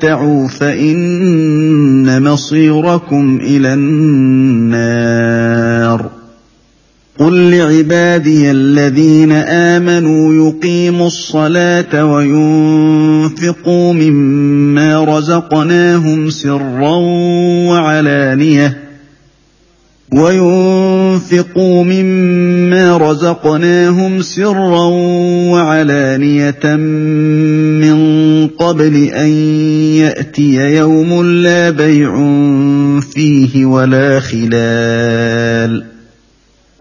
تمتعوا فإن مصيركم إلى النار قل لعبادي الذين آمنوا يقيموا الصلاة وينفقوا مما رزقناهم سرا وعلانيةً وينفقوا مما رزقناهم سرا وعلانية من قبل أن يأتي يوم لا بيع فيه ولا خلال.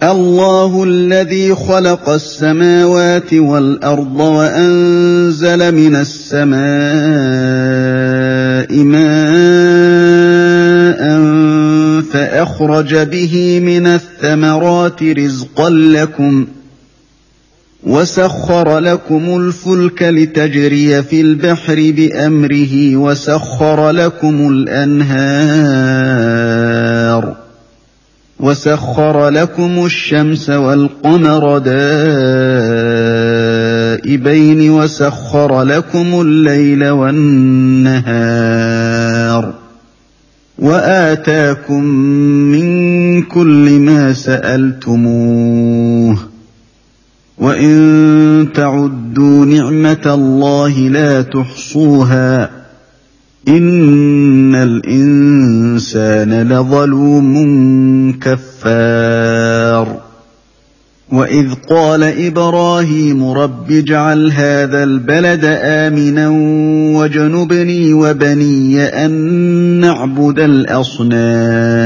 الله الذي خلق السماوات والأرض وأنزل من السماء ماء فأخرج به من الثمرات رزقا لكم وسخر لكم الفلك لتجري في البحر بأمره وسخر لكم الأنهار وسخر لكم الشمس والقمر دائبين وسخر لكم الليل والنهار وآتاكم من كل ما سألتموه وإن تعدوا نعمة الله لا تحصوها إن الإنسان لظلوم كفار وإذ قال إبراهيم رب اجعل هذا البلد آمنا وجنبني وبني أن نعبد الأصنام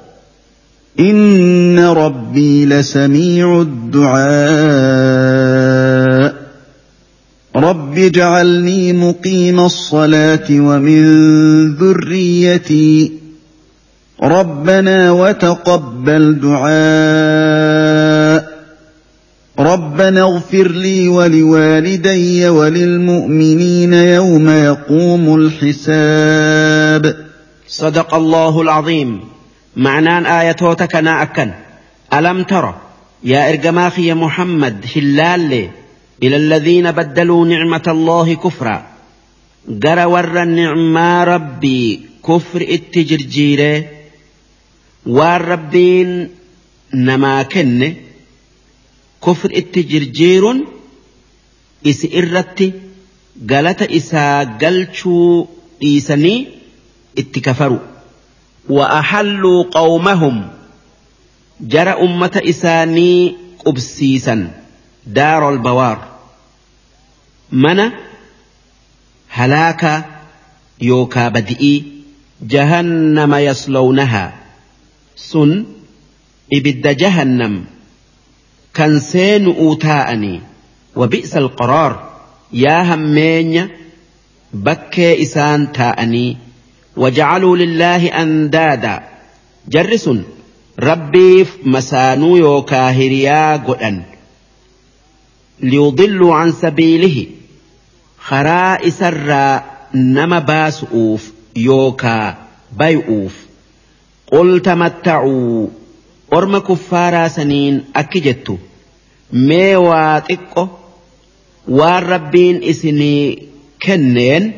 ان ربي لسميع الدعاء رب اجعلني مقيم الصلاة ومن ذريتي ربنا وتقبل دعاء ربنا اغفر لي ولوالدي وللمؤمنين يوم يقوم الحساب صدق الله العظيم معنان آياتوتك أكن. ألم ترى يا إرجماخي محمد هلال إلى الذين بدلوا نعمة الله كفرا. جرى ور النعمة ربي كفر التجرجيرة والربين نما كن كفر التجرجير إس إرتي قالت إسا قلتشو إيساني اتكفروا وأحلوا قومهم. جرى أمة إساني قبسيسا دار البوار. من؟ هلاك يوكا بدئي جهنم يصلونها. سن؟ إبد جهنم. كان كنسين أوتاءني. وبئس القرار. يا همين بكي إسان تاءني. وجعلوا لله أندادا. جرس ربي مسانو يوكاهريا قدن. ليضلوا عن سبيله. خراء سرى نما باسؤوف يوكا بيؤوف قل تمتعوا أرم كفارا سنين أكجت ميوا تكو والربين إسني كنين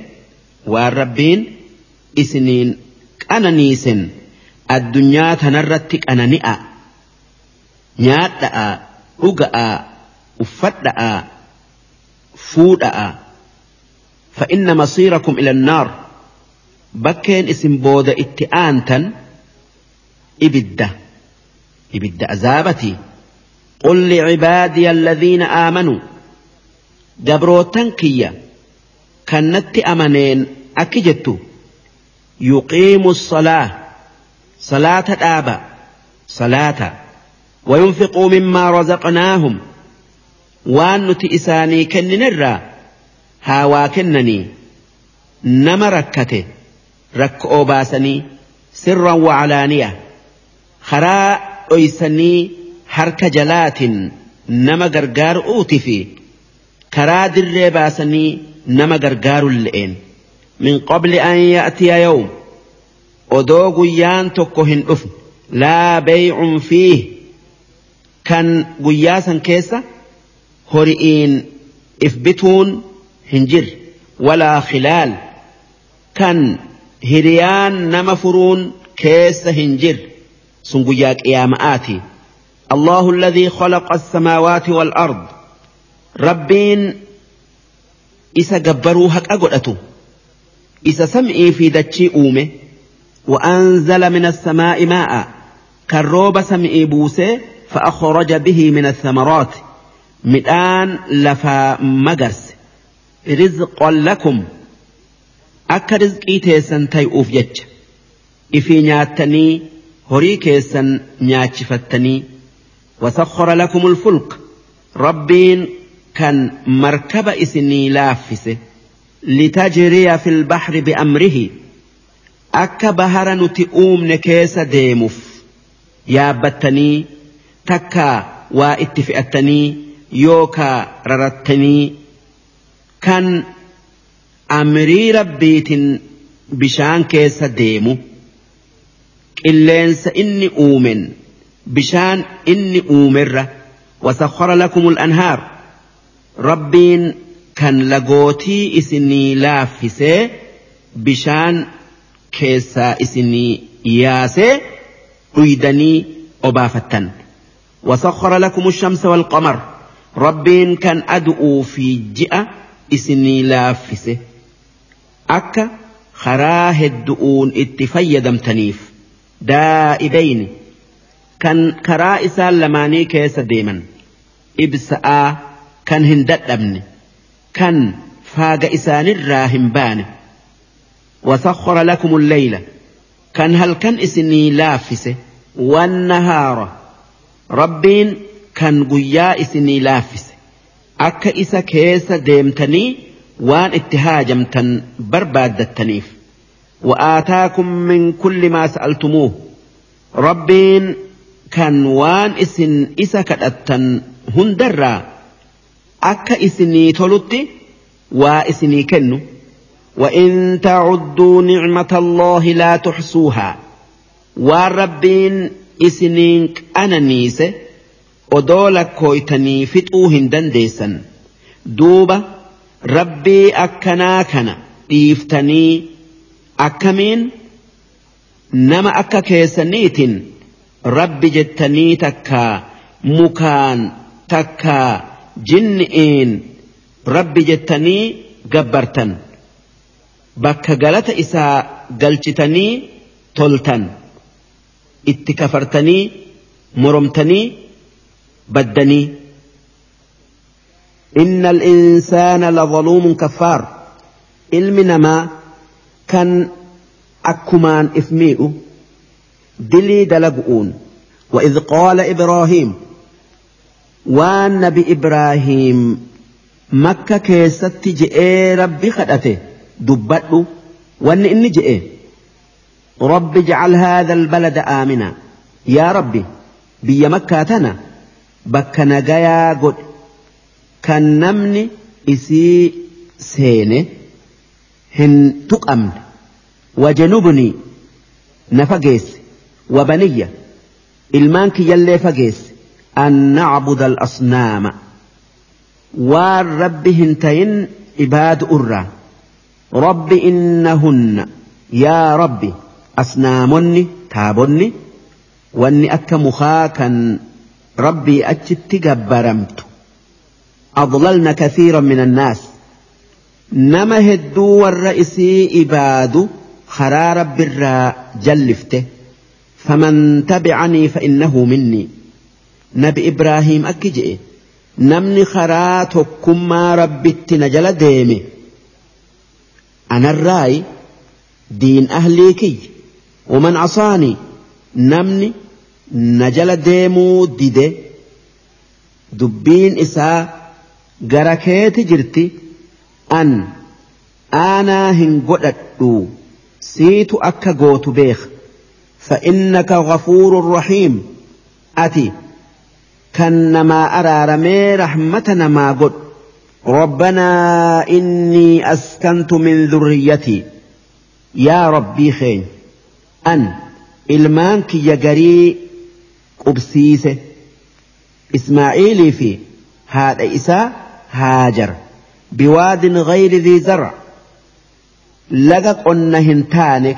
والربين ربين isiniin qananiisen addunyaa tanarratti qanani'a nyaadha'a dhuga'a uffadha'a fuudha'a. فإن مصيركم إلى النار بكين اسم بود اتآنتا إبدة إبدة أزابتي قل لعبادي الذين آمنوا دبروتن كيا كنت أمنين أكجت يقيم الصلاة. صلاة الآباء صلاة. وينفقوا مما رزقناهم. وأن نتئساني كننرا هاوا كنني نما ركتي رك أوباسني. سرا وعلانية. خراء أيسني حرك جلات. نما غرغار أوتفي. كرا دري باسني. نما غرغار اللئين. من قبل أن يأتي يوم. أدوغ يان تكوهن أفن لا بيع فيه. كان قياسا كيسا. هرئين إفبتون هنجر. ولا خلال. كان هريان نمفرون كيس هنجر. سنقياك يا مآتي الله الذي خلق السماوات والأرض. ربين إسا قبروهك أقول إسا سمعي في دتشي أومه وأنزل من السماء ماء كالروب سمعي بوسه فأخرج به من الثمرات مدان لفا مقرس rizqan lakum akka rizqii teessan ta'uuf jecha ifii nyaattanii horii keessan nyaachifattanii wasakhara lakum ulfulk rabbiin kan markaba isinii laaffise لتجري في البحر بأمره. أكا بهر نتئوم نكيس ديموف. يا بتني تكا واتفئتني يوكا ررتني. كان أمري ربيت بشان كيس ديمو. إلا إنس إني أومن بشان إني أومر. وسخر لكم الأنهار. ربين كان lagootii اسني laaffisee بشان keessaa اسني yaasee dhuydanii obaafattan. وسخر لكم الشمس والقمر ربين كان ادؤو في جئة إسني لافسة أكا خراه الدؤون اتفيا دمتنيف دائبين كان كرائسا لماني كيس ديما ابسا كان هندت أبني kan faaga isaanirraa hin baane وسخر لكم الليل. كان هل كان إسني لافسه والنهار. ربين كان قيا إسني لافسه أكا إسا كيس ديمتني وان اتهاجمتن بربادتنيف وآتاكم من كل ما سألتموه. ربين كان وان إسن إسا كدتن هندرا. أكا إسني تلتي وإسني كنو وإن تعدوا نعمة الله لا تحصوها والربين إسنينك أنا odoola kooytanii fixuu hin dandeessan duuba rabbii akkanaa kana dhiiftanii akkamiin nama akka keessaniitiin rabbi jettanii takkaa mukaan takkaa جنئين رب جتني قبرتن. بك غلط إساء قلتني تلتن اتكفرتني مرمتني بدني. إن الإنسان لظلوم كفار. إلمنما كان أكمان إفميء دلي دلقؤون. وإذ قال إبراهيم waan nabi Ibraahiim makka keessatti je'ee rabbi kadhate dubbadhu wanni inni je'e rabbi jacal haadha albalada aamina yaa rabbi biyya makkaa tana bakka nagayaa godhe kan namni isii seene hin tuqamne wajanubni na fageesse wabaniyya ilmaan kiyyallee fageesse أن نعبد الأصنام. والرب هنتين عباد أرى. رب إنهن. يا رب أصنامني تابني. واني أك مخاكا ربي أجت جبرمت أضللنا كثيرا من الناس. نما هدو والرئيسي إباد خرار بالرا جلفته. فمن تبعني فإنه مني. نبي إبراهيم أكجئ نمني خرا تكما رب التنجل ديمي أنا الرأي دين أهليكي ومن عصاني نمني نجل ديمو ديده دبين إساء gara keeti jirti an aanaa hin godhadhu siitu akka gootu كان ما أرارمي رحمتنا ما قد. ربنا إني أسكنت من ذريتي. يا ربي خين أن إلمانك يجري قبسيسه. إسماعيلي في هذا إساء هاجر. بواد غير ذي زرع. لقى قلنا هنتان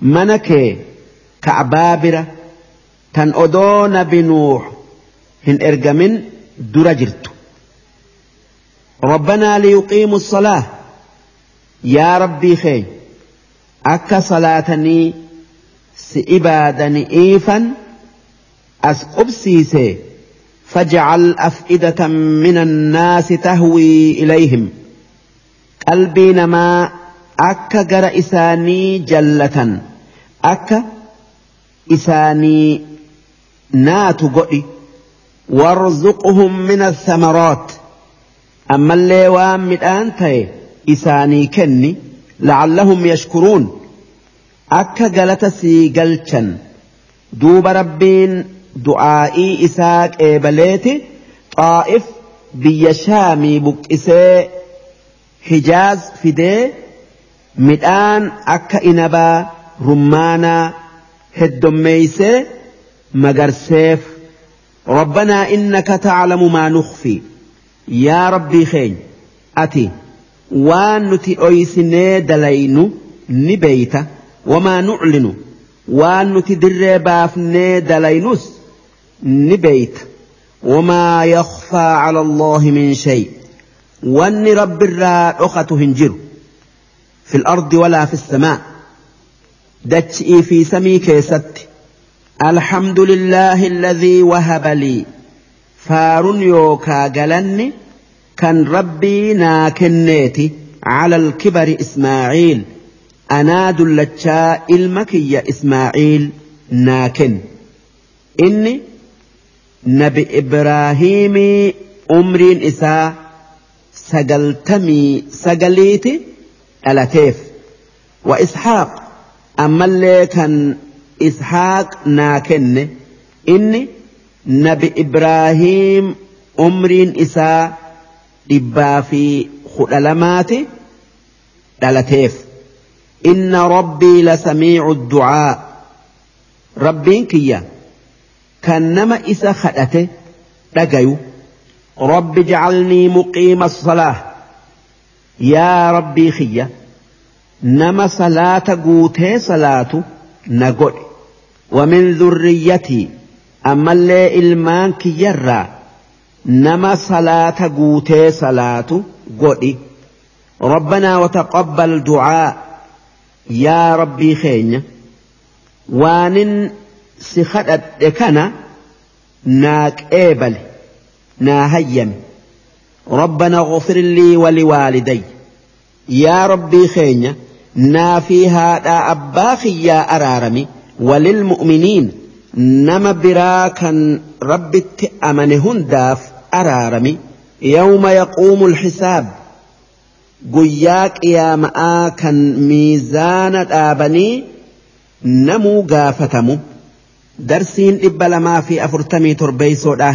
كيس سن مكة عند بيتك المحرم منك كعبابرة تن أدون بنوح هن إرجمن درجرت ربنا ليقيموا الصلاة يا ربي خي أك صلاتني سإبادني إيفا أسقبسيسي فاجعل أفئدة من الناس تهوي إليهم قلبي نما أكا جر إساني جلة أكا إساني نات قئي وارزقهم من الثمرات أما اللي وام أنت إساني كني لعلهم يشكرون أكا جلت سيقلشا دوب ربين du'aa'ii isaa qeebaleeti. Xaa'if biyya shaamii buqqisee hijaaz fidee midhaan akka inabaa rummaanaa heddommeeysee magarseef ربنا إنك تعلم ما نخفي يا ربي خين أتي وان نتي أيسني دلينو نبيت وما نعلن وان نتي دربافني دلينوس نبيت وما يخفى على الله من شيء وان رب الراء أخته هنجر في الأرض ولا في السماء. دتشئي في سمي كيست. الحمد لله الذي وهب لي. فار يوكا قلني كان ربي ناكنيتي على الكبر إسماعيل. أنا دلتشا المكي إسماعيل ناكن. إني نبي إبراهيم أمرين إساء سقلتمي سقليتي ألتيف وإسحاق. أما اللي كان إسحاق ناكن إني نبي إبراهيم أمرين إساء إبا في خلالمات دلتيف إن ربي لسميع الدعاء. ربين كيا. كان نما إسا خدته دقيو. رب اجعلني yaa rabbii xiyya nama salaata guutee salaatu na godhe. Wamin dhurriyyatii ammallee ilmaan kiyyarraa nama salaata guutee salaatu godhi. Rabbanaa wataqabbal duaa yaa rabbii keenya waanin si kadhadhe kana naa qeebale naa hayyame. ربنا اغفر لي ولوالدي. يا ربي خين نافي هذا أباخي يا أرارمي وللمؤمنين نما براكا رب التأمن داف أرارمي. يوم يقوم الحساب قياك يا مآ كان ميزان آبني نمو قافتمو. درسين إبلا ما في أفرتمي تربي سودا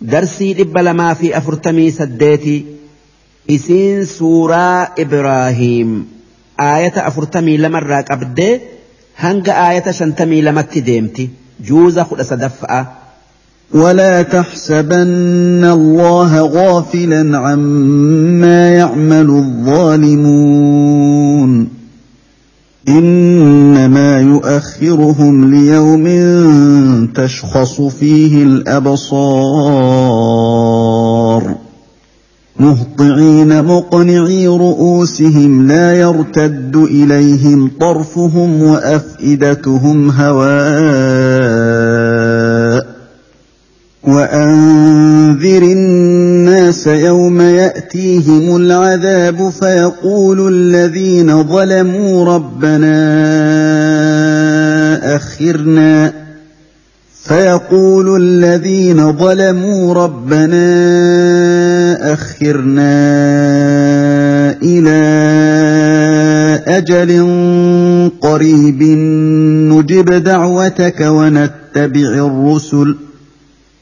درسي إبلا ما في أفرتمي سديتي إسين سورة إبراهيم آية أفرتمي لمرة قبدي هنگ آية شنتمي لمت ديمتي جوز خد صدفأ ولا تحسبن الله غافلا عما يعمل الظالمون إنما يؤخرهم ليوم تشخص فيه الأبصار. مهطعين مقنعي رؤوسهم لا يرتد إليهم طرفهم وأفئدتهم هواء. وأنذر الناس يوم يأتيهم العذاب فيقول الذين ظلموا ربنا أخرنا. فيقول الذين ظلموا ربنا أخرنا إلى أجل قريب. نجب دعوتك ونتبع الرسل.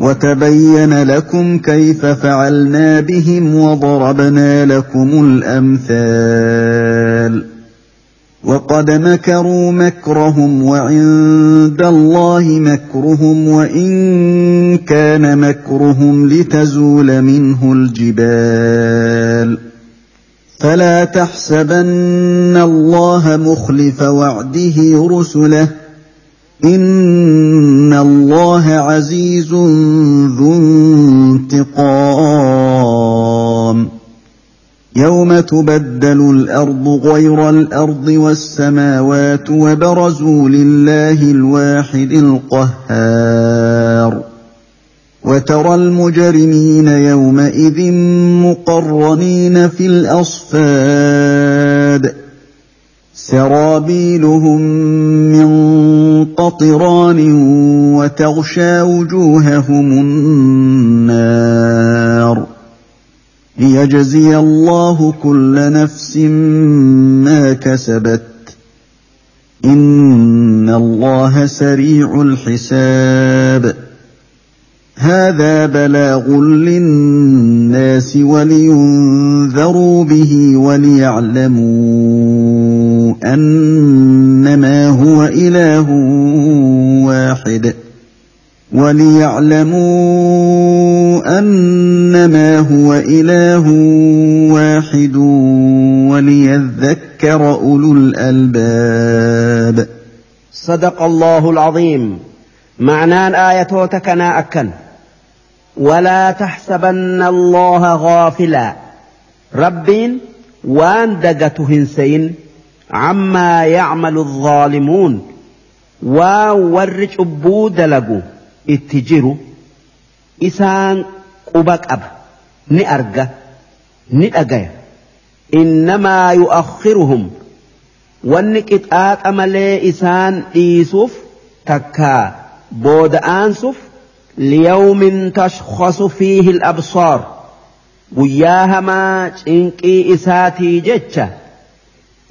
وتبين لكم كيف فعلنا بهم وضربنا لكم الأمثال. وقد مكروا مكرهم وعند الله مكرهم وإن كان مكرهم لتزول منه الجبال. فلا تحسبن الله مخلف وعده رسله إن الله عزيز ذو انتقام. يوم تبدل الأرض غير الأرض والسماوات وبرزوا لله الواحد القهار. وترى المجرمين يومئذ مقرنين في الأصفاد. سرابيلهم من قطران وتغشى وجوههم النار ليجزي الله كل نفس ما كسبت إن الله سريع الحساب هذا بلاغ للناس ولينذروا به وليعلموا انما هو اله واحد وليعلموا أنما هو إله واحد وليذكر أولو الألباب. صدق الله العظيم. معنان ايتوتكنا أكن. ولا تحسبن الله غافلا. ربين وان دقته هنسين عما يعمل الظالمون. وورج أبو دلقوا اتجروا إسان قبك أب. نأرقى نأقى إنما يؤخرهم. والنكت آت أملي إسان إيسوف. تكا بود أنسف ليوم تشخص فيه الأبصار. وياهما إنكي إساتي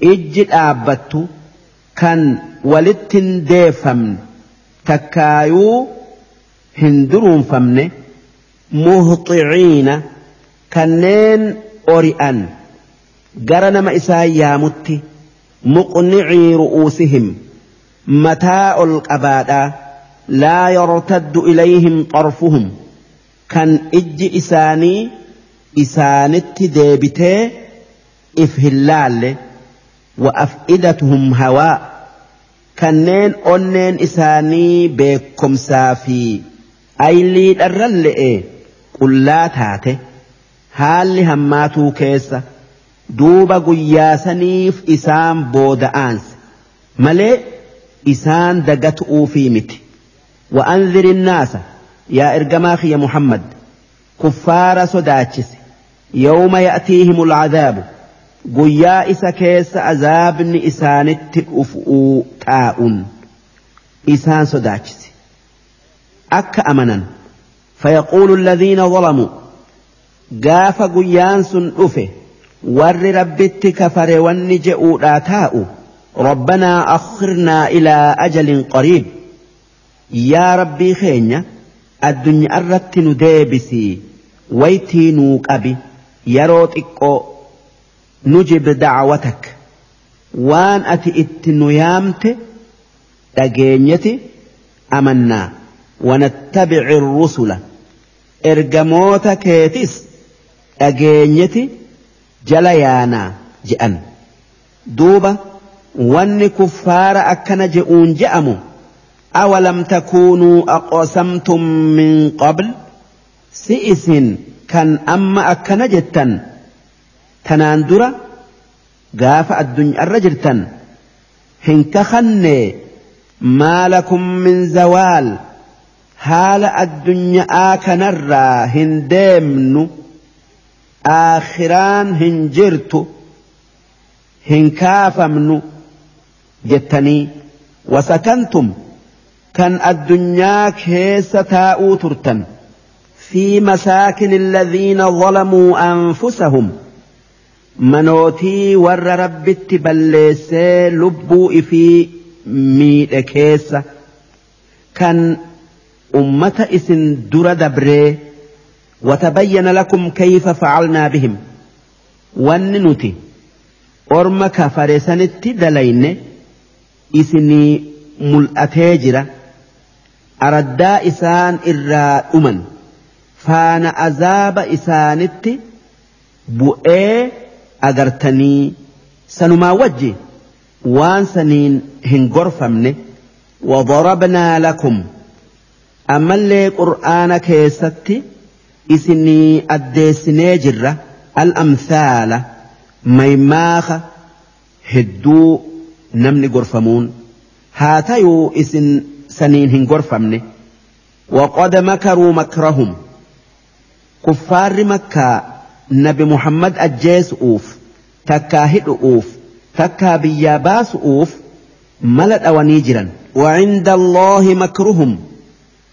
ijji dhaabbattu kan walittin deeffamne takkaayuu hin duruunfamne muhxiciina kanneen ori'an. Gara nama isaan yaamutti muqnicii ru'uusihim mataa ol qabaadhaa laa yartaddu ilayhim xarfuhum kan ijji isaanii isaanitti deebitee if hin laalle. أنين إساني بكم سافي. أيلي الرلئ قل لا تاتي هالي هماتو كيسة. دوبا قياسنيف إسان بود أنس. ملئ إسان دقت في مت وأنذر الناس. يا إرجماخي يا محمد. كفار صداتشس يوم يأتيهم العذاب. guyyaa isa keessa azaabni isaanitti dhufuu taa'uun isaan sodaachise akka amanan. Fayaquulu alladhiina zalamu. Gaafa guyyaan sun dhufe warri rabbitti kafare wanni je'uudhaa taa'u. Rabbanaa akhirnaa ilaa ajalin qariib. Yaa rabbii keenya addunyaa irratti nu deebisii waytii nuu qabi. Yeroo xiqqoo nujib dacwatak waan ati itti nu yaamte dhageenyati amannaa wanattabici rusula ergamoota keetis dhageenyati jala yaanaa je'an duuba wanni kuffaara akkana je'uun je'amu awalam takuunuu aqosamtum min qabl si isin kan amma akkana jettan tanaan dura gaafa addunyaarra jirtan hin kakanne maalakum min zawaal haala addunyaa kanarraa hin deemnu aakhiraan hin jirtu hin kaafamnu jettanii wasakantum kan addunyaa keessa taa'uu turtan في مساكن الذين ظلموا أنفسهم manootii warra rabbitti balleessee lubbuu ifii miidhe keessa kan ummata isin dura dabree watabayyana lakum kayfa facalnaa bihim? Wanni nuti orma kafare sanitti dalayne isinii mul'atee jira. Araddaa isaan irraa dhuman faana azaaba isaanitti bu'ee agartanii sanumaa wajji waan saniin hin gorfamne وضربنا لكم أما اللي قرآن كيستي إسني أديسني جرة الأمثال ميماخ هدو نمني قرفمون هاتيو إسن سنين هن قرفمني وقد مكروا مكرهم كفار مكة nabi muhammad ajjeesu'uuf takkaa hidhu'uuf takkaa biyyaa baasu'uuf mala dhawanii jiran. وعند الله مكرهم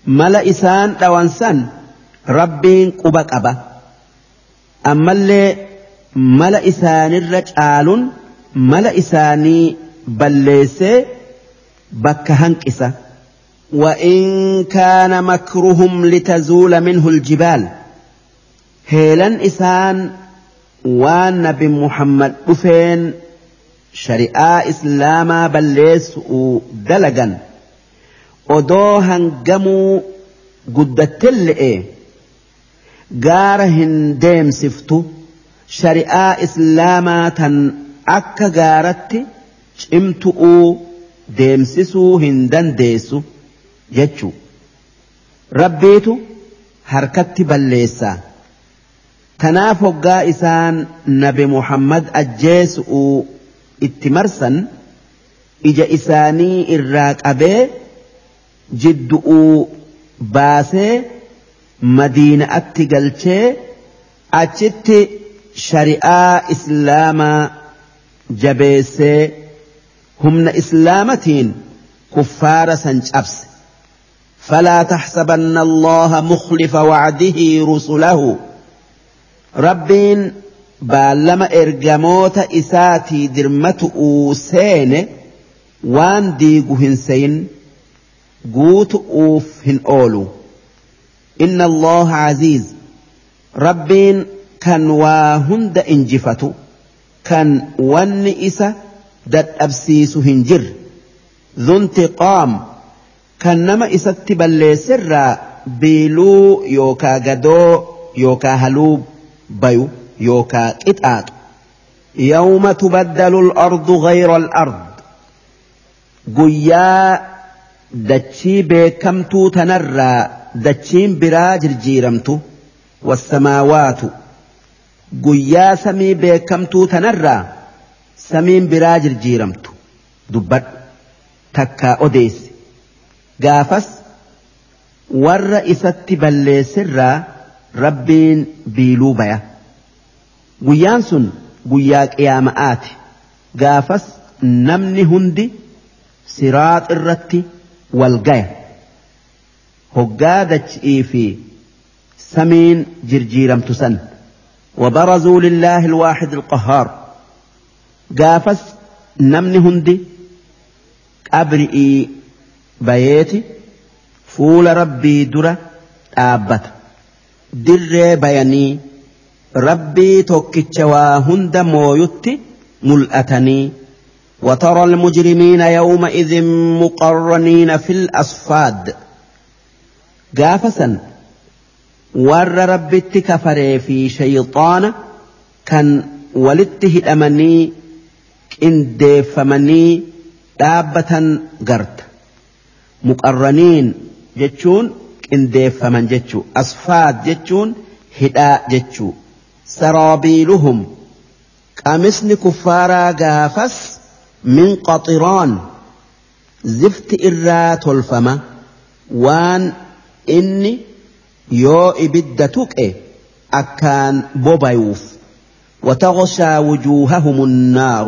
ملا إسان دوانسان ربين قبا قبا أما اللي ملا إسان الرجال ملا إساني بلسي بك هنكسة وإن كان مكرهم لتزول منه الجبال heelan isaan waan nabi muhammad dhufeen shari'aa islaamaa balleessu dalagan. Odoo hangamuu guddattelle'e gaara hin deemsiftu. Shari'aa islaamaa tan akka gaaratti cimtu'uu deemsisuu hin dandeessu jechuu. Rabbiitu harkatti balleessaa تناف قائسان نبي محمد أجيس اتمرسا إجا إساني إراك أبي جد باسي مدينة أتقلتي أجت شريعة إسلام جبيس همنا إسلامتين كفار سنجأبس فلا تحسبن الله مخلف وعده رسله. Rabbiin baallama ergamoota isaatii dirmatu'uu seene waan diigu hin seyin guutu'uuf hin oolu inna allaha aziiz rabbiin kan waa hunda injifatu kan wanni isa dadhabsiisu hin jirre dhuntiqaam kan nama isatti balleessirraa biiluu yookaa gadoo yookaa haluu bayu yookaa qixaaxu yawma tubaddalu al-ardu ghayra al-ard guyyaa dachii beekamtuu tanarraa dachiin biraa jirjiiramtu wassamaawaatu guyyaa samii beekamtuu tanarraa samiin biraa jirjiiramtu dubbadhu takkaa odeessi gaafas warra isatti balleessirraa rabbiin biiluu baya guyyaan sun guyyaa qiyaama'aati gaafas namni hundi siraax irratti wal gaya hoggaa dachii fi samiin jirjiiramtu san وبرزوا لله الواحد القهار قافس نمني هندي أبرئي بيتي فول ربي درة آبت dirree bayanii rabbii tokkicha waa hunda mooyutti mul'atanii وترى المجرمين يومئذ مقرنين في الأصفاد قافسا ور ربت كفري في شيطان كان ولته الأمني إن ديفمني دابة قرت مقرنين جتشون qindeeffaman jechuu asfaad jechuun hidhaa jechuu saraabiiluhum qamisni kuffaaraa gaafas min qaxiraan zifti irraa tolfama waan inni yoo ibidda tuqe akkaan bobayuuf وتغشى وجوههم النار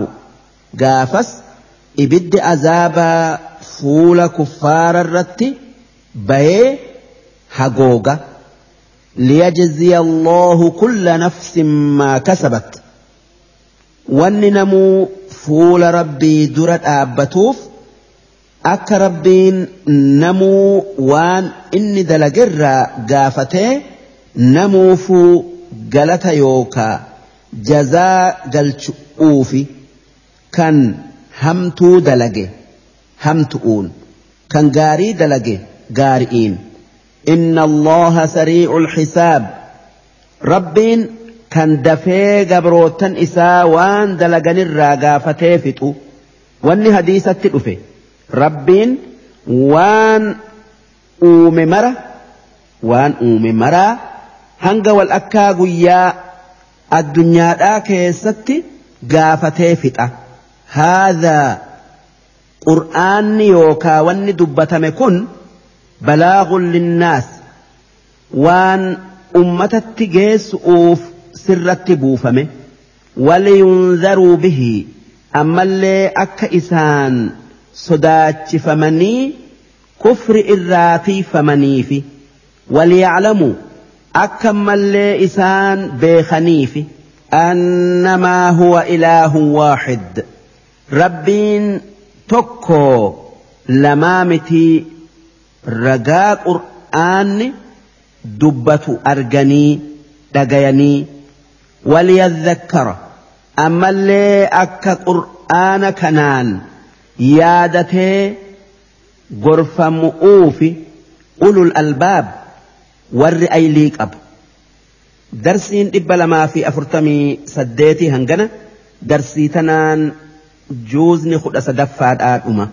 قافس إبد أزابا فول كفار الرت hagooga liyajziya allahu kulla nafsin maa kasabat wanni namuu fuula rabbii dura dhaabbatuuf akka rabbiin namuu waan inni dalagerraa gaafatee namuufuu galata yookaa jazaa galchu'uufi kan hamtuu dalage hamtu'uun kan gaarii dalage gaari'iin. إن الله سريع الحساب. ربين كان دفي قبروتن إسا وان دلقن الراقا فتيفتو. واني حديثة تلفي ربين وان أوم مرة وان أوم مرة هنگا والأكا قيا الدنيا دا كيستي قافتي فتا هذا قرآن يوكا واني دبتم كن بلاغ للناس. وان أمة التجيس أوف سر التبوفمي ولينذروا به. أما اللي أك إسان صدات فمني كفر إراتي فمنيفي وليعلموا أكم اللي إسان بخنيفي أنما هو إله واحد. ربين تكو لمامتي ragaa qur'aanni dubbatu arganii dhagayanii waliyadhakkara ammallee akka qur'aana kanaan yaadatee gorfamu'uufi ulul albaab warri aylii qabu darsiin dhibba lamaa fi afurtamii saddeetii hangana darsii tanaan juuzni kudha sadaffaadhaa dhuma.